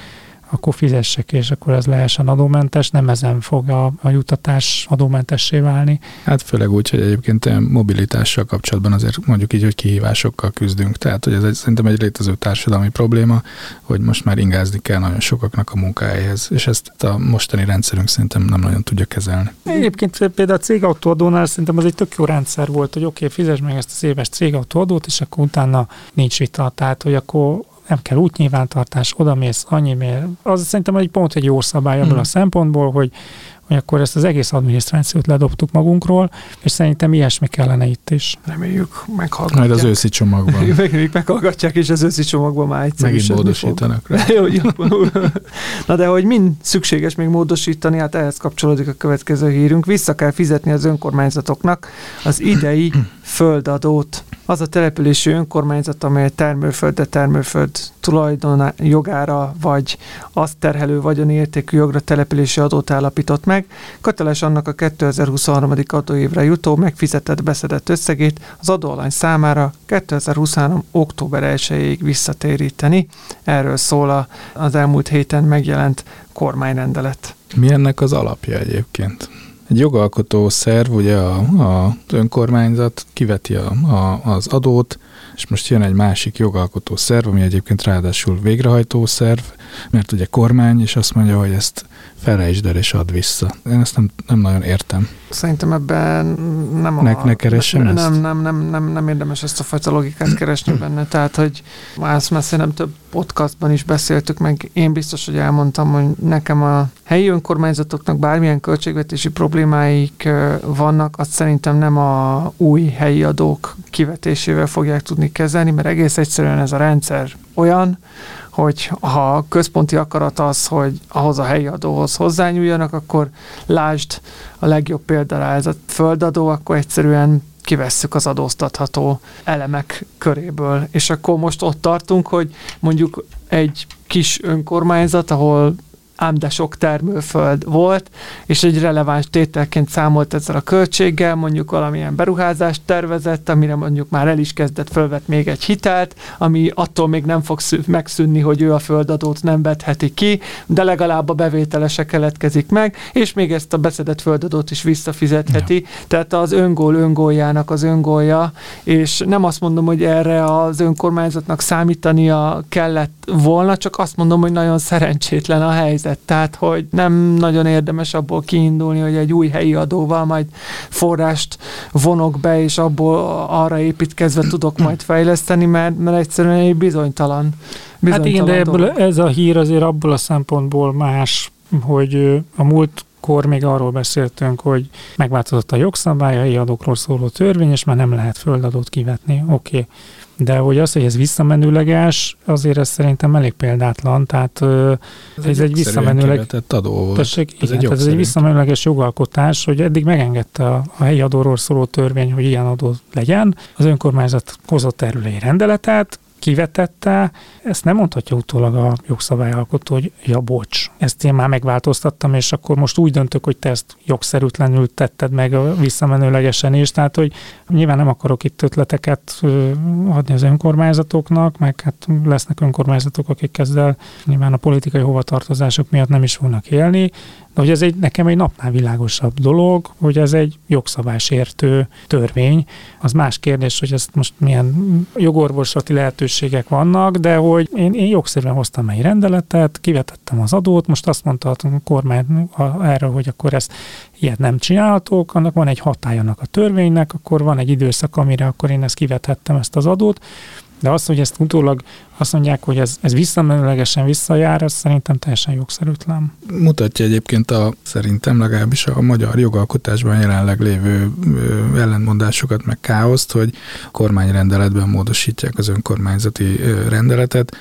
[SPEAKER 2] akkor fizessek, és akkor ez lehessen adómentes, nem ezen fog a, a jutatás adómentessé válni.
[SPEAKER 3] Hát főleg úgy, hogy egyébként mobilitással kapcsolatban azért mondjuk így, hogy kihívásokkal küzdünk. Tehát, hogy ez egy, szerintem egy létező társadalmi probléma, hogy most már ingázni kell nagyon sokaknak a munkájához, és ezt a mostani rendszerünk szerintem nem nagyon tudja kezelni.
[SPEAKER 2] Egyébként például a cégautóadónál szerintem az egy tök jó rendszer volt, hogy oké, okay, fizes meg ezt az éves cégautóadót, és akkor utána nincs vita. Tehát, hogy akkor nem kell útnyilvántartás, odamész, annyi mér. Az szerintem egy pont egy jó szabály ebből hmm. a szempontból, hogy, hogy akkor ezt az egész adminisztrációt ledobtuk magunkról, és szerintem ilyesmi kellene itt is.
[SPEAKER 1] Reméljük meghallgatják.
[SPEAKER 3] Majd az őszi csomagban.
[SPEAKER 1] Reméljük meghallgatják, és az őszi csomagban már egyszer
[SPEAKER 3] Megint módosítanak rá.
[SPEAKER 1] jó, jó. Na de hogy mind szükséges még módosítani, hát ehhez kapcsolódik a következő hírünk. Vissza kell fizetni az önkormányzatoknak az idei földadót az a települési önkormányzat, amely termőföld, termőföld tulajdon jogára, vagy azt terhelő vagyoni értékű jogra települési adót állapított meg, köteles annak a 2023. adóévre jutó megfizetett beszedett összegét az adóalany számára 2023. október 1-ig visszatéríteni. Erről szól az elmúlt héten megjelent kormányrendelet.
[SPEAKER 3] Mi ennek az alapja egyébként? Egy jogalkotó szerv, ugye a, a önkormányzat kiveti a, a, az adót, és most jön egy másik jogalkotó szerv, ami egyébként ráadásul végrehajtó szerv, mert ugye kormány, és azt mondja, hogy ezt felejtsd el és add vissza. Én ezt nem, nem nagyon értem.
[SPEAKER 1] Szerintem ebben nem a...
[SPEAKER 3] Ne, ne keressem
[SPEAKER 1] nem,
[SPEAKER 3] ezt?
[SPEAKER 1] nem, nem, nem, nem, nem érdemes ezt a fajta logikát keresni benne. Tehát, hogy ezt már szerintem több podcastban is beszéltük, meg én biztos, hogy elmondtam, hogy nekem a helyi önkormányzatoknak bármilyen költségvetési problémáik vannak, azt szerintem nem a új helyi adók kivetésével fogják tudni kezelni, mert egész egyszerűen ez a rendszer olyan, hogy ha a központi akarat az, hogy ahhoz a helyi adóhoz hozzányúljanak, akkor lásd a legjobb példa rá ez a földadó, akkor egyszerűen kivesszük az adóztatható elemek köréből. És akkor most ott tartunk, hogy mondjuk egy kis önkormányzat, ahol ám de sok termőföld volt, és egy releváns tételként számolt ezzel a költséggel, mondjuk valamilyen beruházást tervezett, amire mondjuk már el is kezdett fölvet még egy hitelt, ami attól még nem fog szű- megszűnni, hogy ő a földadót nem vetheti ki, de legalább a bevételese keletkezik meg, és még ezt a beszedett földadót is visszafizetheti. Ja. Tehát az öngól öngóljának az öngólja, és nem azt mondom, hogy erre az önkormányzatnak számítania kellett volna, csak azt mondom, hogy nagyon szerencsétlen a helyzet. Tehát, hogy nem nagyon érdemes abból kiindulni, hogy egy új helyi adóval majd forrást vonok be, és abból arra építkezve tudok majd fejleszteni, mert, mert egyszerűen egy bizonytalan, bizonytalan
[SPEAKER 2] Hát igen, de ebből
[SPEAKER 1] dolog.
[SPEAKER 2] ez a hír azért abból a szempontból más, hogy a múlt kor még arról beszéltünk, hogy megváltozott a jogszabály, a helyi adókról szóló törvény, és már nem lehet földadót kivetni. Oké. Okay. De hogy az, hogy ez visszamenőleges, azért ez szerintem elég példátlan, tehát ez, ez egy visszamenőleg...
[SPEAKER 3] adó volt.
[SPEAKER 2] Tessék,
[SPEAKER 3] Ez
[SPEAKER 2] igen,
[SPEAKER 3] egy
[SPEAKER 2] ez, egy visszamenőleges jogalkotás, hogy eddig megengedte a, a helyi adóról szóló törvény, hogy ilyen adó legyen. Az önkormányzat hozott erről egy rendeletet, kivetette, ezt nem mondhatja utólag a jogszabályalkotó, hogy ja, bocs, ezt én már megváltoztattam, és akkor most úgy döntök, hogy te ezt jogszerűtlenül tetted meg visszamenőlegesen is, tehát hogy nyilván nem akarok itt ötleteket adni az önkormányzatoknak, meg hát lesznek önkormányzatok, akik ezzel nyilván a politikai hovatartozások miatt nem is fognak élni, de hogy ez egy, nekem egy napnál világosabb dolog, hogy ez egy jogszabálysértő törvény. Az más kérdés, hogy ezt most milyen jogorvoslati lehetőségek vannak, de hogy én, én jogszerűen hoztam egy rendeletet, kivetettem az adót, most azt mondta a kormány erről, hogy akkor ezt ilyet nem csinálhatók, annak van egy hatályonak a törvénynek, akkor van egy időszak, amire akkor én ezt kivethettem ezt az adót, de az, hogy ezt utólag azt mondják, hogy ez, ez visszamenőlegesen visszajár, az szerintem teljesen jogszerűtlen.
[SPEAKER 3] Mutatja egyébként a, szerintem legalábbis a magyar jogalkotásban jelenleg lévő ellentmondásokat, meg káoszt, hogy kormányrendeletben módosítják az önkormányzati rendeletet,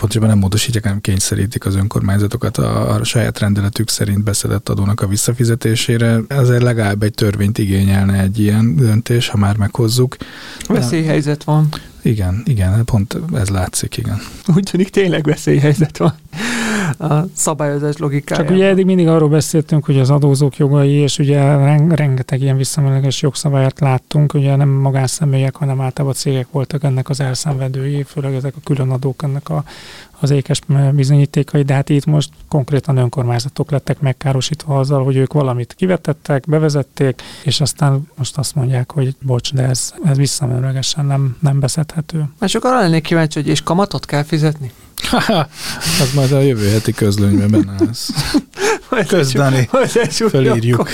[SPEAKER 3] pontosabban nem módosítják, hanem kényszerítik az önkormányzatokat a, a saját rendeletük szerint beszedett adónak a visszafizetésére. Ezért legalább egy törvényt igényelne egy ilyen döntés, ha már meghozzuk.
[SPEAKER 1] Veszélyhelyzet van.
[SPEAKER 3] Igen, igen, pont ez látszik, igen.
[SPEAKER 1] Úgy tűnik tényleg veszélyhelyzet van a szabályozás logikájában.
[SPEAKER 2] Csak ugye eddig mindig arról beszéltünk, hogy az adózók jogai, és ugye ren- rengeteg ilyen visszamenőleges jogszabályt láttunk, ugye nem magánszemélyek, hanem általában cégek voltak ennek az elszenvedői, főleg ezek a különadók ennek a, az ékes bizonyítékai, de hát itt most konkrétan önkormányzatok lettek megkárosítva azzal, hogy ők valamit kivetettek, bevezették, és aztán most azt mondják, hogy bocs, de ez, ez visszamenőlegesen nem, nem beszedhető.
[SPEAKER 1] Már csak arra lennék kíváncsi, hogy és kamatot kell fizetni?
[SPEAKER 3] az majd a jövő heti közlönyben benne lesz.
[SPEAKER 1] Majd
[SPEAKER 3] Kösz,
[SPEAKER 1] egy-
[SPEAKER 3] Dani.
[SPEAKER 1] majd egy
[SPEAKER 3] Fölírjuk.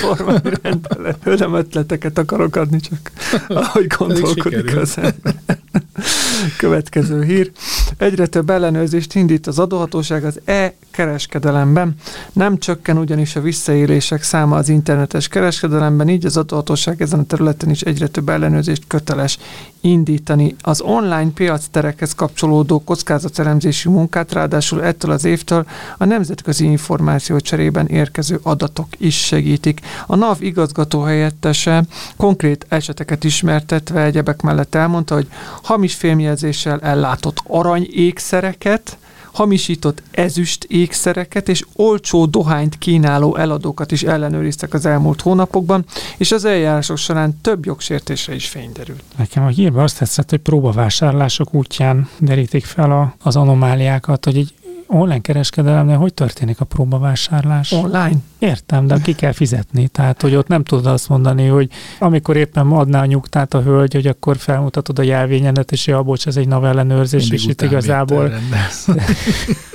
[SPEAKER 1] Nem ötleteket akarok adni, csak ahogy gondolkodik az ember. Következő hír. Egyre több ellenőrzést indít az adóhatóság az e-kereskedelemben. Nem csökken ugyanis a visszaélések száma az internetes kereskedelemben, így az adóhatóság ezen a területen is egyre több ellenőrzést köteles indítani. Az online piacterekhez kapcsolódó kockázatelemzési munkát ráadásul ettől az évtől a nemzetközi információ cserében érkező adatok is segítik. A NAV igazgató helyettese konkrét eseteket ismertetve egyebek mellett elmondta, hogy hamis fémjelzéssel ellátott arany ékszereket, hamisított ezüst ékszereket és olcsó dohányt kínáló eladókat is ellenőriztek az elmúlt hónapokban, és az eljárások során több jogsértésre is fény derült.
[SPEAKER 2] Nekem a hírben azt tetszett, hogy próbavásárlások útján derítik fel a, az anomáliákat, hogy egy online kereskedelemnél hogy történik a próbavásárlás?
[SPEAKER 1] Online?
[SPEAKER 2] Értem, de ki kell fizetni. Tehát, hogy ott nem tudod azt mondani, hogy amikor éppen adná a nyugtát a hölgy, hogy akkor felmutatod a jelvényedet, és ja, bocs, ez egy NAV ellenőrzés, és itt igazából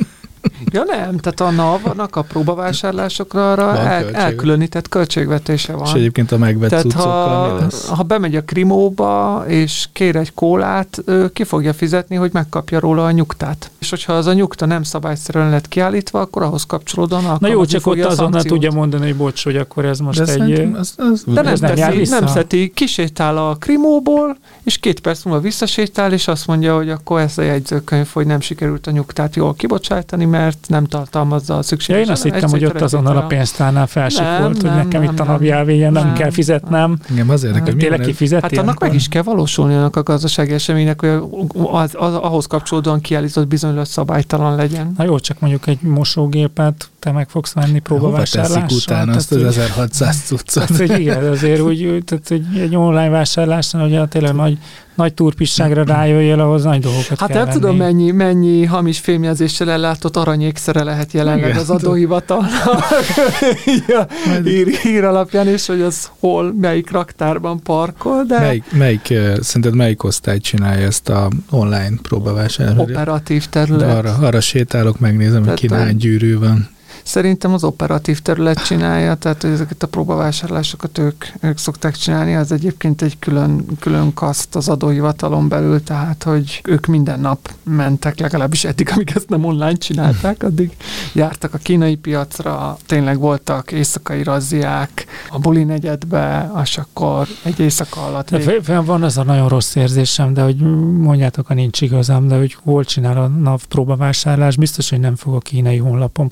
[SPEAKER 1] Ja nem, tehát a NAV-nak a próbavásárlásokra arra el,
[SPEAKER 3] költség.
[SPEAKER 1] elkülönített költségvetése van.
[SPEAKER 3] És egyébként a megvett
[SPEAKER 1] Tehát
[SPEAKER 3] mi
[SPEAKER 1] ha,
[SPEAKER 3] lesz?
[SPEAKER 1] ha bemegy a krimóba, és kér egy kólát, ő ki fogja fizetni, hogy megkapja róla a nyugtát. És hogyha az a nyugta nem szabályszerűen lett kiállítva, akkor ahhoz kapcsolódóan
[SPEAKER 2] Na jó, csak ott azonnal tudja mondani, hogy bocs, hogy akkor ez most
[SPEAKER 3] De
[SPEAKER 2] egy...
[SPEAKER 3] az, az,
[SPEAKER 1] De nem,
[SPEAKER 2] Ez nem
[SPEAKER 1] teszi, nem szeti, kisétál a krimóból, és két perc múlva visszasétál, és azt mondja, hogy akkor ez a jegyzőkönyv, hogy nem sikerült a nyugtát jól kibocsájtani, mert nem tartalmazza a
[SPEAKER 2] Ja,
[SPEAKER 1] szükséges.
[SPEAKER 2] én azt hittem, hogy ott azonnal a pénztárnál felsik
[SPEAKER 1] Nem,
[SPEAKER 2] volt, hogy
[SPEAKER 1] nem,
[SPEAKER 2] nekem
[SPEAKER 1] nem,
[SPEAKER 2] itt a elvégen nem
[SPEAKER 1] Nem.
[SPEAKER 2] kell fizetnem.
[SPEAKER 3] Engem az érdekel, hogy
[SPEAKER 2] Tényleg kifizeti?
[SPEAKER 1] Hát annak meg is kell valósulni annak a gazdasági eseménynek, hogy az, az, ahhoz kapcsolódóan kiállított bizonyos szabálytalan legyen.
[SPEAKER 2] Na jó, csak mondjuk egy mosógépet te meg fogsz venni
[SPEAKER 3] Hova
[SPEAKER 2] próbavásárlással.
[SPEAKER 3] teszik utána azt az
[SPEAKER 2] hogy-
[SPEAKER 3] 1600 cuccot?
[SPEAKER 2] Tehát, hogy igen, azért úgy, tehát, hogy egy online vásárlásnál ugye tényleg nagy, nagy turpisságra rájöjjél, ahhoz nagy dolgokat
[SPEAKER 1] Hát
[SPEAKER 2] kell
[SPEAKER 1] nem tudom, mennyi, mennyi hamis fémjelzéssel ellátott aranyékszere lehet jelenleg
[SPEAKER 3] Igen.
[SPEAKER 1] az adóhivatalnak Ja, hír, hír alapján, és hogy az hol, melyik raktárban parkol, de
[SPEAKER 3] Melyik, melyik, szerinted melyik osztály csinálja ezt a online próbavásárlást?
[SPEAKER 1] operatív
[SPEAKER 3] De
[SPEAKER 1] terület.
[SPEAKER 3] arra, arra sétálok, megnézem, hogy ki gyűrű van.
[SPEAKER 1] Szerintem az operatív terület csinálja, tehát hogy ezeket a próbavásárlásokat ők, ők szokták csinálni, az egyébként egy külön, külön kaszt az adóhivatalon belül, tehát hogy ők minden nap mentek, legalábbis eddig, amíg ezt nem online csinálták, addig jártak a kínai piacra, tényleg voltak éjszakai razziák, a buli negyedbe, és akkor egy éjszaka alatt
[SPEAKER 2] De
[SPEAKER 1] vég...
[SPEAKER 2] van az a nagyon rossz érzésem, de hogy mondjátok, ha nincs igazam, de hogy hol csinál a NAV próbavásárlás, biztos, hogy nem fog a kínai honlapon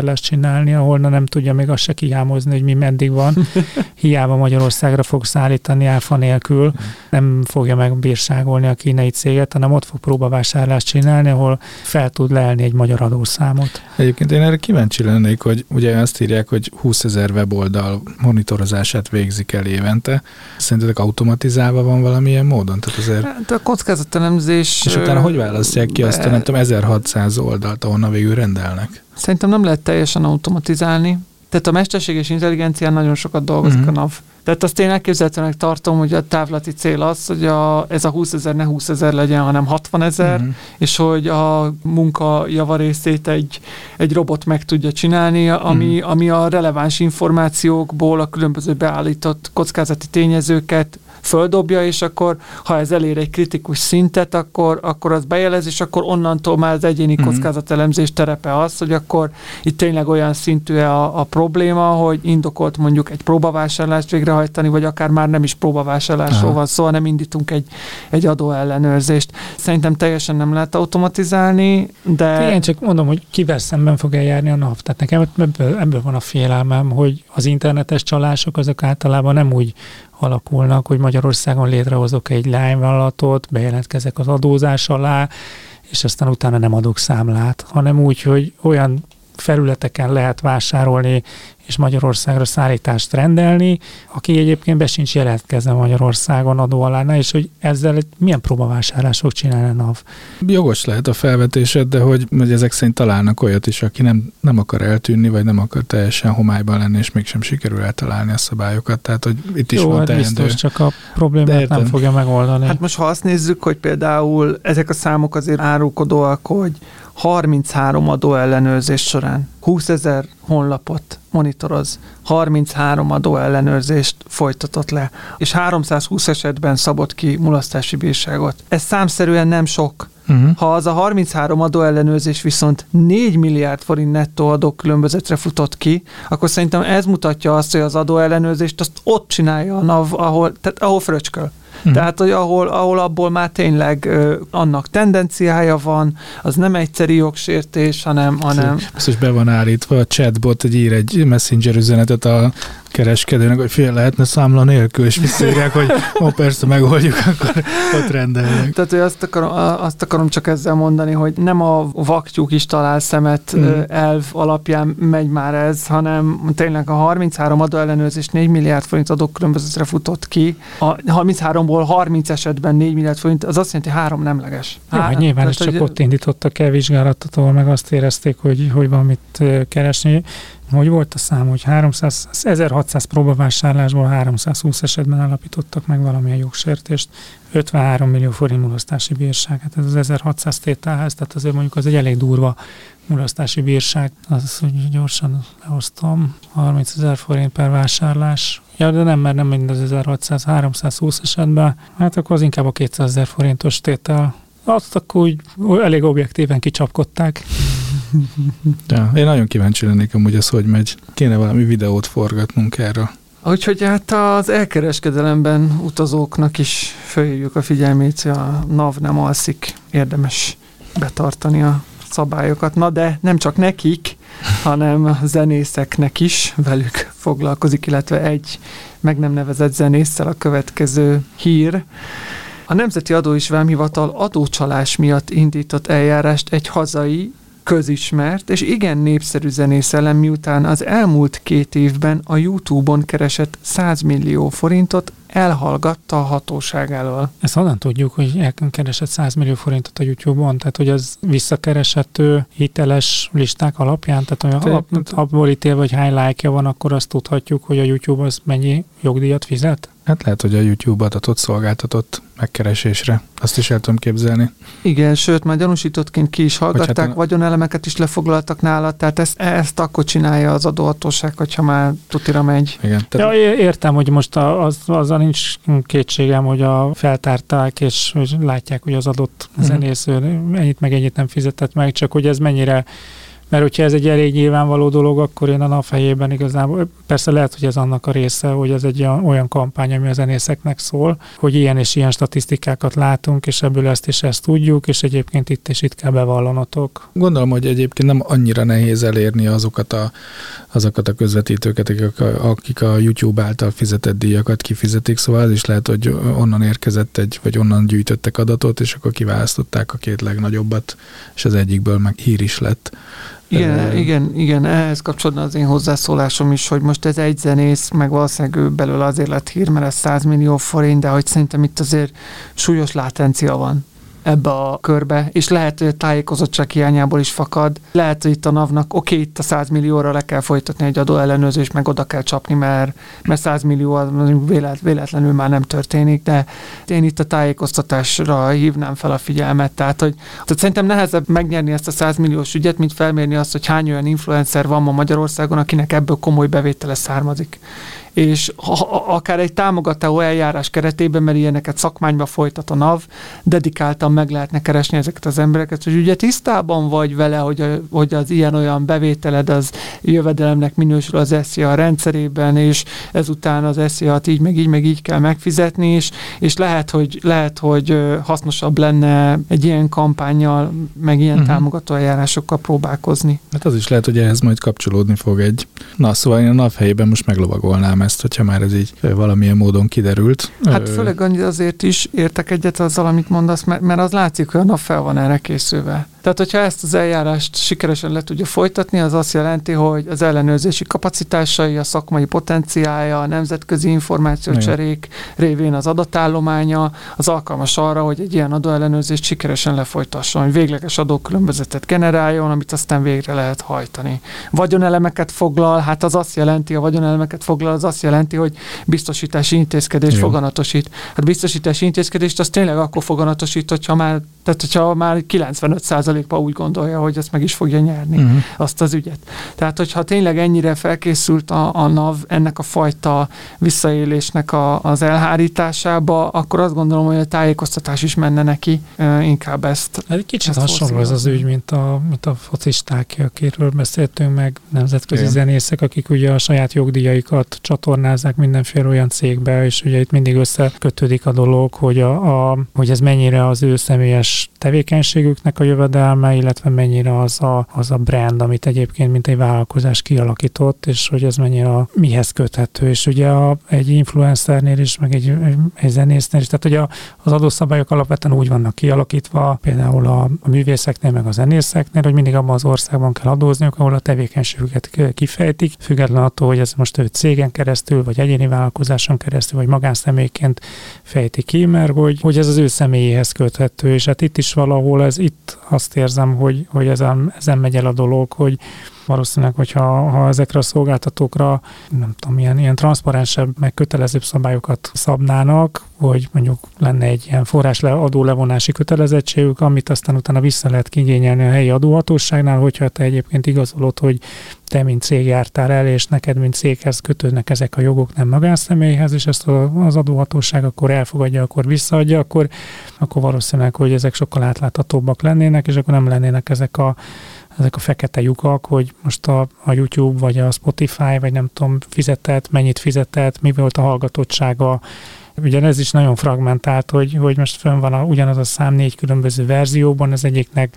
[SPEAKER 2] próbavásárlást csinálni, ahol na nem tudja még azt se kihámozni, hogy mi meddig van. Hiába Magyarországra fog szállítani áfa nélkül, nem fogja megbírságolni a kínai céget, hanem ott fog próbavásárlást csinálni, ahol fel tud leelni egy magyar adószámot.
[SPEAKER 3] Egyébként én erre kíváncsi lennék, hogy ugye azt írják, hogy 20 ezer weboldal monitorozását végzik el évente. Szerintetek automatizálva van valamilyen módon? Tehát azért,
[SPEAKER 1] Hát a kockázatelemzés...
[SPEAKER 3] és utána hogy választják ki azt
[SPEAKER 1] be-
[SPEAKER 3] nem tudom, 1600 oldalt, ahonnan végül rendelnek?
[SPEAKER 1] Szerintem nem lehet teljesen automatizálni. Tehát a mesterséges intelligencián nagyon sokat dolgozik
[SPEAKER 3] Mhm.
[SPEAKER 1] uh-huh. a NAV. Tehát azt én elképzelhetőnek tartom, hogy a távlati cél az, hogy a, ez a 20 ezer ne 20 ezer legyen, hanem 60 ezer,
[SPEAKER 3] Mhm.
[SPEAKER 1] uh-huh. és hogy a munka javarészét egy, egy robot meg tudja csinálni, ami,
[SPEAKER 3] Mhm.
[SPEAKER 1] ami a releváns információkból a különböző beállított kockázati tényezőket földobja, és akkor, ha ez elér egy kritikus szintet, akkor, akkor az bejelez, és akkor onnantól már az egyéni
[SPEAKER 3] Mhm.
[SPEAKER 1] kockázatelemzés terepe az, hogy akkor itt tényleg olyan szintű a, a probléma, hogy indokolt mondjuk egy próbavásárlást végrehajtani, vagy akár már nem is próbavásárlásról
[SPEAKER 3] Aha.
[SPEAKER 1] van szó, hanem indítunk egy, egy adóellenőrzést. Szerintem teljesen nem lehet automatizálni, de...
[SPEAKER 2] Igen, csak mondom, hogy kivel szemben fog eljárni a NAV. Tehát nekem ebből, ebből van a félelmem, hogy az internetes csalások azok általában nem úgy alakulnak, hogy Magyarországon létrehozok egy lányvállalatot, bejelentkezek az adózás alá, és aztán utána nem adok számlát, hanem úgy, hogy olyan felületeken lehet vásárolni és Magyarországra szállítást rendelni, aki egyébként be sincs jelentkezve Magyarországon adó alá, és hogy ezzel egy- milyen próbavásárlás fog csinálni a NAV.
[SPEAKER 3] Jogos lehet a felvetésed, de hogy, hogy ezek szerint találnak olyat is, aki nem, nem akar eltűnni, vagy nem akar teljesen homályban lenni, és mégsem sikerül eltalálni a szabályokat. Tehát, hogy itt is
[SPEAKER 2] Jó,
[SPEAKER 3] van
[SPEAKER 2] hát
[SPEAKER 3] teendő.
[SPEAKER 2] biztos, csak a problémát nem fogja megoldani.
[SPEAKER 1] Hát most ha azt nézzük, hogy például ezek a számok azért árulkodóak, hogy 33 adó ellenőrzés során 20 ezer honlapot monitoroz, 33 adó ellenőrzést folytatott le, és 320 esetben szabott ki mulasztási bírságot. Ez számszerűen nem sok.
[SPEAKER 3] Uh-huh.
[SPEAKER 1] Ha az a 33 adóellenőrzés viszont 4 milliárd forint nettó adókülönbözetre futott ki, akkor szerintem ez mutatja azt, hogy az adóellenőrzést azt ott csinálja a NAV, ahol, tehát ahol fröcsköl.
[SPEAKER 3] Mhm.
[SPEAKER 1] Tehát, hogy ahol, ahol abból már tényleg ö, annak tendenciája van, az nem egyszeri jogsértés, hanem, hanem
[SPEAKER 3] Biztos be van állítva a chatbot, hogy ír egy messenger üzenetet a kereskedőnek, hogy fél lehetne számla nélkül, és visszaírják, hogy ó, persze megoldjuk, akkor ott rendelnek.
[SPEAKER 1] Tehát, hogy azt akarom, azt akarom csak ezzel mondani, hogy nem a vaktyúk is talál szemet mm. elv alapján megy már ez, hanem tényleg a 33 adóellenőrzés 4 milliárd forint adókülönbözetre futott ki. A 33-ból 30 esetben 4 milliárd forint, az azt jelenti, hogy három nemleges.
[SPEAKER 2] Jó, hát nyilván ez csak
[SPEAKER 1] hogy-
[SPEAKER 2] ott indítottak el vizsgálatot, ahol meg azt érezték, hogy, hogy van mit keresni. Hogy volt a szám, hogy 300, 1600 próbavásárlásból 320 esetben alapítottak meg valamilyen jogsértést, 53 millió forint mulasztási bírság. Hát ez az 1600 tételhez, tehát azért mondjuk az egy elég durva mulasztási bírság. Az, hogy gyorsan lehoztam, 30 ezer forint per vásárlás. Ja, de nem, mert nem mind az 1600, 320 esetben. Hát akkor az inkább a 200 ezer forintos tétel. Azt akkor úgy elég objektíven kicsapkodták.
[SPEAKER 3] Ja, én nagyon kíváncsi lennék amúgy az, hogy megy. Kéne valami videót forgatnunk erről.
[SPEAKER 1] Úgyhogy hát az elkereskedelemben utazóknak is fölhívjuk a figyelmét, hogy a NAV nem alszik, érdemes betartani a szabályokat. Na de nem csak nekik, hanem a zenészeknek is velük foglalkozik, illetve egy meg nem nevezett zenésszel a következő hír. A Nemzeti Adó és Vámhivatal adócsalás miatt indított eljárást egy hazai közismert és igen népszerű zenész ellen, miután az elmúlt két évben a YouTube-on keresett 100 millió forintot, elhallgatta a hatóság elől.
[SPEAKER 2] Ezt honnan tudjuk, hogy elkeresett 100 millió forintot a YouTube-on? Tehát, hogy az visszakereshető hiteles listák alapján? Tehát, hogy abból ítél, vagy hány like van, akkor azt tudhatjuk, hogy a YouTube az mennyi jogdíjat fizet?
[SPEAKER 3] Hát lehet, hogy a YouTube adatot szolgáltatott megkeresésre. Azt is el tudom képzelni.
[SPEAKER 1] Igen, sőt, már gyanúsítottként ki is hallgatták, hát vagyonelemeket is lefoglaltak nála, tehát ezt, ezt akkor csinálja az adóhatóság, hogyha már tutira megy.
[SPEAKER 2] Igen. Tehát... Ja, értem, hogy most az, azzal nincs kétségem, hogy a feltárták, és hogy látják, hogy az adott uh-huh. zenész ennyit meg ennyit nem fizetett meg, csak hogy ez mennyire mert hogyha ez egy elég nyilvánvaló dolog, akkor én a nap fejében igazából, persze lehet, hogy ez annak a része, hogy ez egy olyan kampány, ami a zenészeknek szól, hogy ilyen és ilyen statisztikákat látunk, és ebből ezt és ezt tudjuk, és egyébként itt és itt kell bevallanotok.
[SPEAKER 3] Gondolom, hogy egyébként nem annyira nehéz elérni azokat a, azokat a közvetítőket, akik a, akik a YouTube által fizetett díjakat kifizetik, szóval az is lehet, hogy onnan érkezett egy, vagy onnan gyűjtöttek adatot, és akkor kiválasztották a két legnagyobbat, és az egyikből meg hír is lett.
[SPEAKER 1] Igen, igen, igen, ehhez kapcsolatban az én hozzászólásom is, hogy most ez egy zenész, meg valószínűleg ő belőle azért lett hír, mert ez 100 millió forint, de hogy szerintem itt azért súlyos látencia van ebbe a körbe, és lehet, hogy a tájékozottság hiányából is fakad. Lehet, hogy itt a NAV-nak, oké, okay, itt a 100 millióra le kell folytatni egy adó ellenőrzés, meg oda kell csapni, mert, mert 100 millió vélet, véletlenül már nem történik, de én itt a tájékoztatásra hívnám fel a figyelmet, tehát, hogy tehát szerintem nehezebb megnyerni ezt a 100 milliós ügyet, mint felmérni azt, hogy hány olyan influencer van ma Magyarországon, akinek ebből komoly bevétele származik és ha, akár egy támogató eljárás keretében, mert ilyeneket szakmányba folytat a NAV, dedikáltan meg lehetne keresni ezeket az embereket, hogy ugye tisztában vagy vele, hogy, a, hogy az ilyen-olyan bevételed az jövedelemnek minősül az SZIA rendszerében, és ezután az SZIA-t így meg így meg így kell megfizetni, és, és lehet, hogy, lehet, hogy hasznosabb lenne egy ilyen kampányjal, meg ilyen uh-huh. támogató eljárásokkal próbálkozni.
[SPEAKER 3] Hát az is lehet, hogy ehhez majd kapcsolódni fog egy. Na, szóval én a NAV helyében most meglovagolnám mondanám ezt, hogyha már ez így valamilyen módon kiderült.
[SPEAKER 1] Hát főleg azért is értek egyet azzal, amit mondasz, mert, mert az látszik, hogy a nap fel van erre készülve. Tehát, hogyha ezt az eljárást sikeresen le tudja folytatni, az azt jelenti, hogy az ellenőrzési kapacitásai, a szakmai potenciája, a nemzetközi információcserék révén az adatállománya az alkalmas arra, hogy egy ilyen adóellenőrzést sikeresen lefolytasson, hogy végleges adókülönbözetet generáljon, amit aztán végre lehet hajtani. Vagyonelemeket foglal, hát az azt jelenti, a vagyonelemeket foglal, az azt jelenti, hogy biztosítási intézkedés foganatosít. Hát biztosítási intézkedést az tényleg akkor foganatosít, hogyha már, tehát hogyha már 95 ba úgy gondolja, hogy ezt meg is fogja nyerni, uh-huh. azt az ügyet. Tehát, hogyha tényleg ennyire felkészült a, a NAV ennek a fajta visszaélésnek a, az elhárításába, akkor azt gondolom, hogy a tájékoztatás is menne neki, inkább ezt.
[SPEAKER 2] Egy kicsit hasonló ez az ügy, mint a, mint a focisták, akiről beszéltünk meg, nemzetközi Igen. zenészek, akik ugye a saját jogdíjaikat csatornázzák mindenféle olyan cégbe, és ugye itt mindig összekötődik a dolog, hogy, a, a, hogy ez mennyire az ő személyes tevékenységüknek a jövedelme, illetve mennyire az a, az a brand, amit egyébként mint egy vállalkozás kialakított, és hogy ez mennyire a, mihez köthető. És ugye a, egy influencernél is, meg egy, egy zenésznél is, tehát ugye az adószabályok alapvetően úgy vannak kialakítva, például a, a művészeknél, meg a zenészeknél, hogy mindig abban az országban kell adózniuk, ahol a tevékenységüket kifejtik, független attól, hogy ez most ő cégen keresztül, vagy egyéni vállalkozáson keresztül, vagy magánszemélyként fejti ki, mert hogy, hogy ez az ő személyéhez köthető, és hát itt is valahol ez itt azt érzem, hogy, hogy ezen, ezen megy el a dolog, hogy valószínűleg, hogyha ha ezekre a szolgáltatókra nem tudom, ilyen, ilyen transzparensebb, meg kötelezőbb szabályokat szabnának, hogy mondjuk lenne egy ilyen forrás adó levonási kötelezettségük, amit aztán utána vissza lehet kigényelni a helyi adóhatóságnál, hogyha te egyébként igazolod, hogy te, mint cég jártál el, és neked, mint céghez kötődnek ezek a jogok, nem magánszemélyhez, és ezt az adóhatóság akkor elfogadja, akkor visszaadja, akkor, akkor valószínűleg, hogy ezek sokkal átláthatóbbak lennének, és akkor nem lennének ezek a ezek a fekete lyukak, hogy most a, a YouTube, vagy a Spotify, vagy nem tudom, fizetett, mennyit fizetett, mi volt a hallgatottsága, Ugye ez is nagyon fragmentált, hogy, hogy most fönn van a, ugyanaz a szám négy különböző verzióban, az egyiknek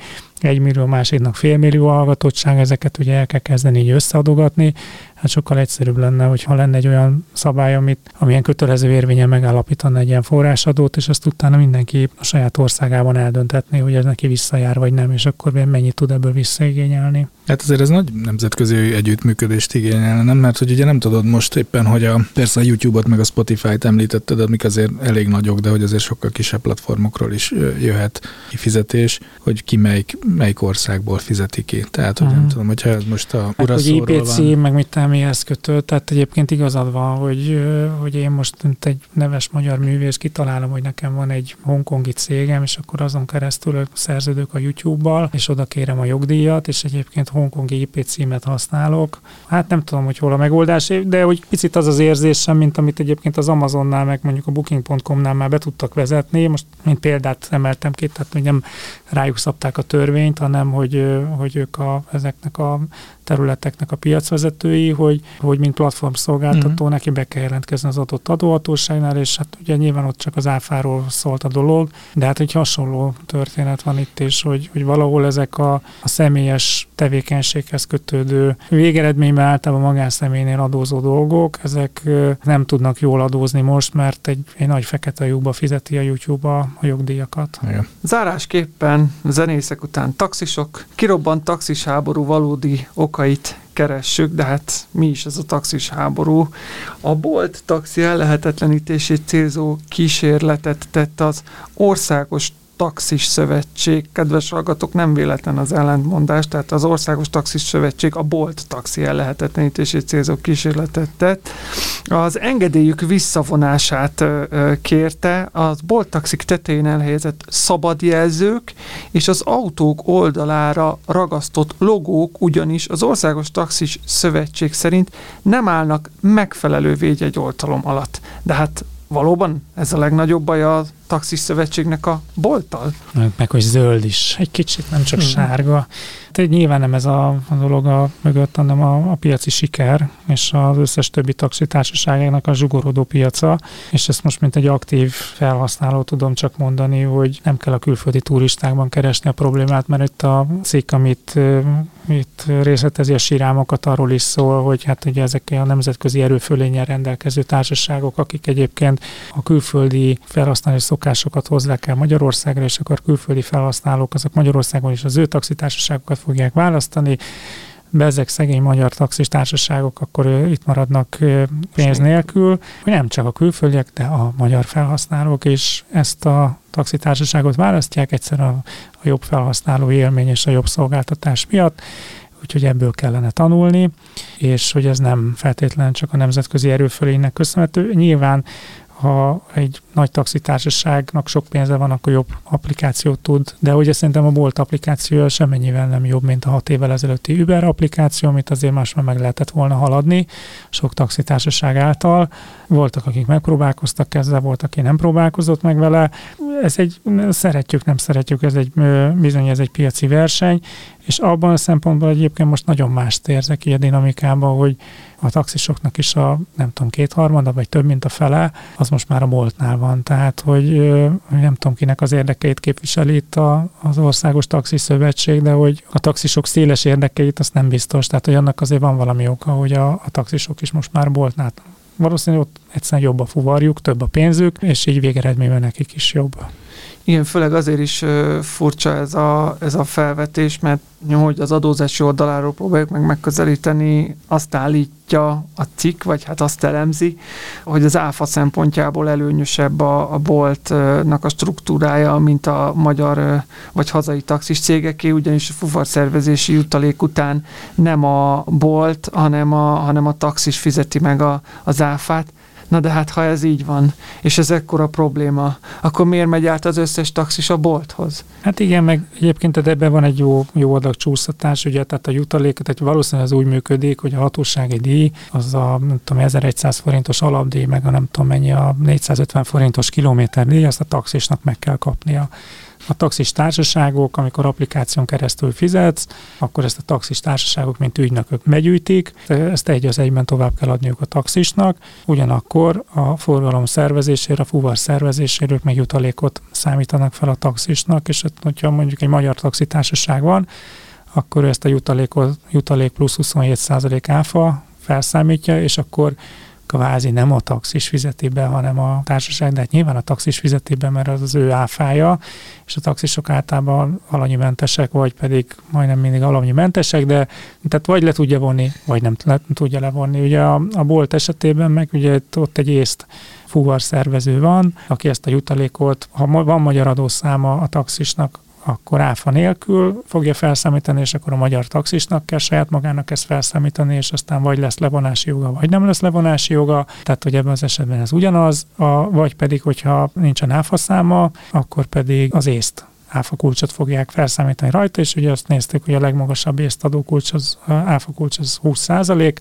[SPEAKER 2] egy millió, másiknak fél millió hallgatottság, ezeket ugye el kell kezdeni így összeadogatni. Hát sokkal egyszerűbb lenne, hogyha lenne egy olyan szabály, amit, amilyen kötelező érvényen megállapítana egy ilyen forrásadót, és azt utána mindenki a saját országában eldöntetné, hogy ez neki visszajár vagy nem, és akkor mennyit tud ebből visszaigényelni.
[SPEAKER 3] Hát azért ez nagy nemzetközi együttműködést igényelne, nem? Mert hogy ugye nem tudod most éppen, hogy a, persze a YouTube-ot meg a Spotify-t említetted, amik azért elég nagyok, de hogy azért sokkal kisebb platformokról is jöhet kifizetés, hogy ki melyik melyik országból fizeti ki. Tehát, hogy uh-huh. nem mhm. tudom, hogyha ez most a
[SPEAKER 2] hát, hogy IPC, van. meg mit mihez kötött, tehát egyébként igazad van, hogy, hogy én most mint egy neves magyar művész kitalálom, hogy nekem van egy hongkongi cégem, és akkor azon keresztül szerződök a YouTube-bal, és oda kérem a jogdíjat, és egyébként hongkongi IP címet használok. Hát nem tudom, hogy hol a megoldás, de hogy picit az az érzésem, mint amit egyébként az Amazonnál, meg mondjuk a Booking.com-nál már be tudtak vezetni. Most mint példát emeltem ki, tehát hogy nem rájuk szabták a törvényt, hanem hogy, hogy ők a, ezeknek a területeknek a piacvezetői, hogy, hogy mint platformszolgáltató uh-huh. neki be kell jelentkezni az adott adóhatóságnál, és hát ugye nyilván ott csak az áfáról szólt a dolog, de hát egy hasonló történet van itt is, hogy, hogy valahol ezek a, a személyes tevékenységhez kötődő végeredményben általában magánszemélynél adózó dolgok, ezek nem tudnak jól adózni most, mert egy, egy nagy fekete lyukba fizeti a YouTube a, a jogdíjakat.
[SPEAKER 1] Igen. Zárásképpen zenészek után taxisok, kirobbant taxis háború valódi okait keressük, de hát mi is ez a taxis háború? A Bolt taxi ellehetetlenítését célzó kísérletet tett az Országos Taxis Szövetség, kedves hallgatók, nem véletlen az ellentmondás, tehát az Országos Taxis Szövetség a Bolt taxi ellehetetlenítését célzó kísérletet tett. Az engedélyük visszavonását kérte, az Bolt taxik tetején elhelyezett szabadjelzők és az autók oldalára ragasztott logók ugyanis az Országos Taxis Szövetség szerint nem állnak megfelelő védjegyoltalom alatt. De hát valóban ez a legnagyobb baj a taxis szövetségnek a bolttal?
[SPEAKER 2] Meg, meg hogy zöld is, egy kicsit, nem csak hmm. sárga. Tehát nyilván nem ez a, a dolog a mögött, hanem a, a piaci siker, és az összes többi taxitársaságnak a zsugorodó piaca, és ezt most mint egy aktív felhasználó tudom csak mondani, hogy nem kell a külföldi turistákban keresni a problémát, mert itt a cikk, amit itt részletezi a sirámokat, arról is szól, hogy hát ugye ezek a nemzetközi erőfölényel rendelkező társaságok, akik egyébként a külföldi felhasználói szokásokat hozzák el Magyarországra, és akkor külföldi felhasználók azok Magyarországon is az ő taxitársaságokat fogják választani, be ezek szegény magyar taxis társaságok akkor itt maradnak pénz nélkül, hogy nem csak a külföldiek, de a magyar felhasználók is ezt a taxitársaságot választják egyszer a, a jobb felhasználó élmény és a jobb szolgáltatás miatt, úgyhogy ebből kellene tanulni, és hogy ez nem feltétlenül csak a nemzetközi erőfölénynek köszönhető. Nyilván ha egy nagy taxitársaságnak sok pénze van, akkor jobb applikációt tud, de ugye szerintem a Bolt applikáció semmennyivel nem jobb, mint a hat évvel ezelőtti Uber applikáció, amit azért más meg lehetett volna haladni sok taxitársaság által. Voltak, akik megpróbálkoztak ezzel, volt, aki nem próbálkozott meg vele. Ez egy, szeretjük, nem szeretjük, ez egy bizony ez egy piaci verseny, és abban a szempontból egyébként most nagyon más érzek ilyen dinamikában, hogy a taxisoknak is a, nem tudom, kétharmada, vagy több, mint a fele, az most már a boltnál van. Tehát, hogy nem tudom, kinek az érdekeit képviseli itt a, az Országos Taxis Szövetség, de hogy a taxisok széles érdekeit, azt nem biztos. Tehát, hogy annak azért van valami oka, hogy a, a taxisok is most már boltnál valószínűleg ott egyszerűen jobb a fuvarjuk, több a pénzük, és így végeredményben nekik is jobb.
[SPEAKER 1] Igen, főleg azért is furcsa ez a, ez a felvetés, mert hogy az adózási oldaláról próbáljuk meg megközelíteni, azt állítja a cikk, vagy hát azt elemzi, hogy az áfa szempontjából előnyösebb a, a boltnak a struktúrája, mint a magyar vagy hazai taxis cégeké, ugyanis a fuvarszervezési jutalék után nem a bolt, hanem a, hanem a taxis fizeti meg a, az áfát, Na de hát ha ez így van, és ez ekkora probléma, akkor miért megy át az összes taxis a bolthoz?
[SPEAKER 2] Hát igen, meg egyébként ebben van egy jó, jó adag csúsztatás, ugye, tehát a jutalék, tehát valószínűleg ez úgy működik, hogy a hatósági díj, az a nem tudom, 1100 forintos alapdíj, meg a nem tudom mennyi a 450 forintos kilométerdíj, azt a taxisnak meg kell kapnia a taxis társaságok, amikor applikáción keresztül fizetsz, akkor ezt a taxis társaságok, mint ügynökök begyűjtik, ezt egy az egyben tovább kell adniuk a taxisnak, ugyanakkor a forgalom szervezésére, a fuvar szervezésére ők meg jutalékot számítanak fel a taxisnak, és hogyha mondjuk egy magyar taxitársaság van, akkor ezt a jutalékot, jutalék plusz 27% áfa felszámítja, és akkor kvázi nem a taxis fizeti be, hanem a társaság, de hát nyilván a taxis fizeti be, mert az az ő áfája, és a taxisok általában mentesek, vagy pedig majdnem mindig mentesek, de tehát vagy le tudja vonni, vagy nem le tudja levonni. Ugye a, a bolt esetében meg ugye ott egy észt fuvar szervező van, aki ezt a jutalékot, ha van magyar adószáma a taxisnak, akkor áfa nélkül fogja felszámítani, és akkor a magyar taxisnak kell saját magának ezt felszámítani, és aztán vagy lesz levonási joga, vagy nem lesz levonási joga. Tehát, hogy ebben az esetben ez ugyanaz, a, vagy pedig, hogyha nincsen áfa száma, akkor pedig az észt áfa kulcsot fogják felszámítani rajta, és ugye azt nézték, hogy a legmagasabb észtadó kulcs, az áfa kulcs az 20 százalék,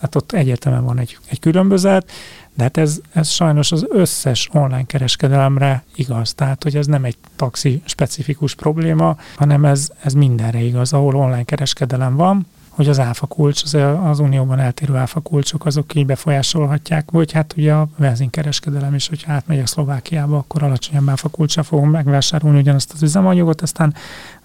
[SPEAKER 2] hát ott egyértelműen van egy, egy különbözet, de hát ez, ez sajnos az összes online kereskedelemre igaz. Tehát, hogy ez nem egy taxi specifikus probléma, hanem ez, ez mindenre igaz, ahol online kereskedelem van, hogy az áfa kulcs, az, az unióban eltérő áfa kulcsok, azok így befolyásolhatják, vagy hát ugye a benzinkereskedelem is, hogyha átmegyek Szlovákiába, akkor alacsonyabb áfa kulcsra fogom megvásárolni ugyanazt az üzemanyagot, aztán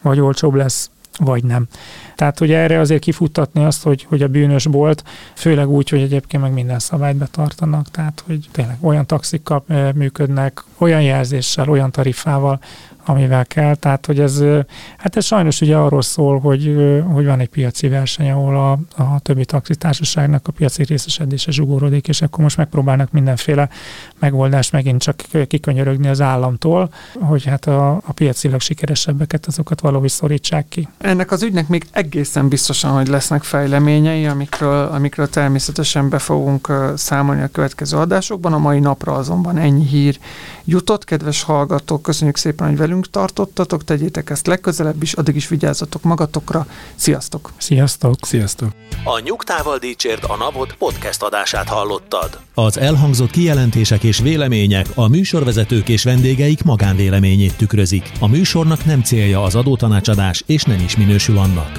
[SPEAKER 2] vagy olcsóbb lesz vagy nem. Tehát hogy erre azért kifuttatni azt, hogy, hogy a bűnös bolt, főleg úgy, hogy egyébként meg minden szabályt betartanak, tehát hogy tényleg olyan taxikkal működnek, olyan jelzéssel, olyan tarifával, amivel kell. Tehát, hogy ez, hát ez sajnos ugye arról szól, hogy, hogy van egy piaci verseny, ahol a, a többi taxitársaságnak a piaci részesedése zsugorodik, és akkor most megpróbálnak mindenféle megoldást megint csak kikönyörögni az államtól, hogy hát a, a piacilag sikeresebbeket azokat valahogy szorítsák ki.
[SPEAKER 1] Ennek az ügynek még egészen biztosan, hogy lesznek fejleményei, amikről, amikről természetesen be fogunk számolni a következő adásokban. A mai napra azonban ennyi hír jutott. Kedves hallgatók, köszönjük szépen, hogy velünk velünk tartottatok, tegyétek ezt legközelebb is, addig is vigyázzatok magatokra. Sziasztok!
[SPEAKER 2] Sziasztok!
[SPEAKER 3] Sziasztok!
[SPEAKER 4] A Nyugtával Dícsért a Napot podcast adását hallottad.
[SPEAKER 5] Az elhangzott kijelentések és vélemények a műsorvezetők és vendégeik magánvéleményét tükrözik. A műsornak nem célja az adótanácsadás, és nem is minősül annak.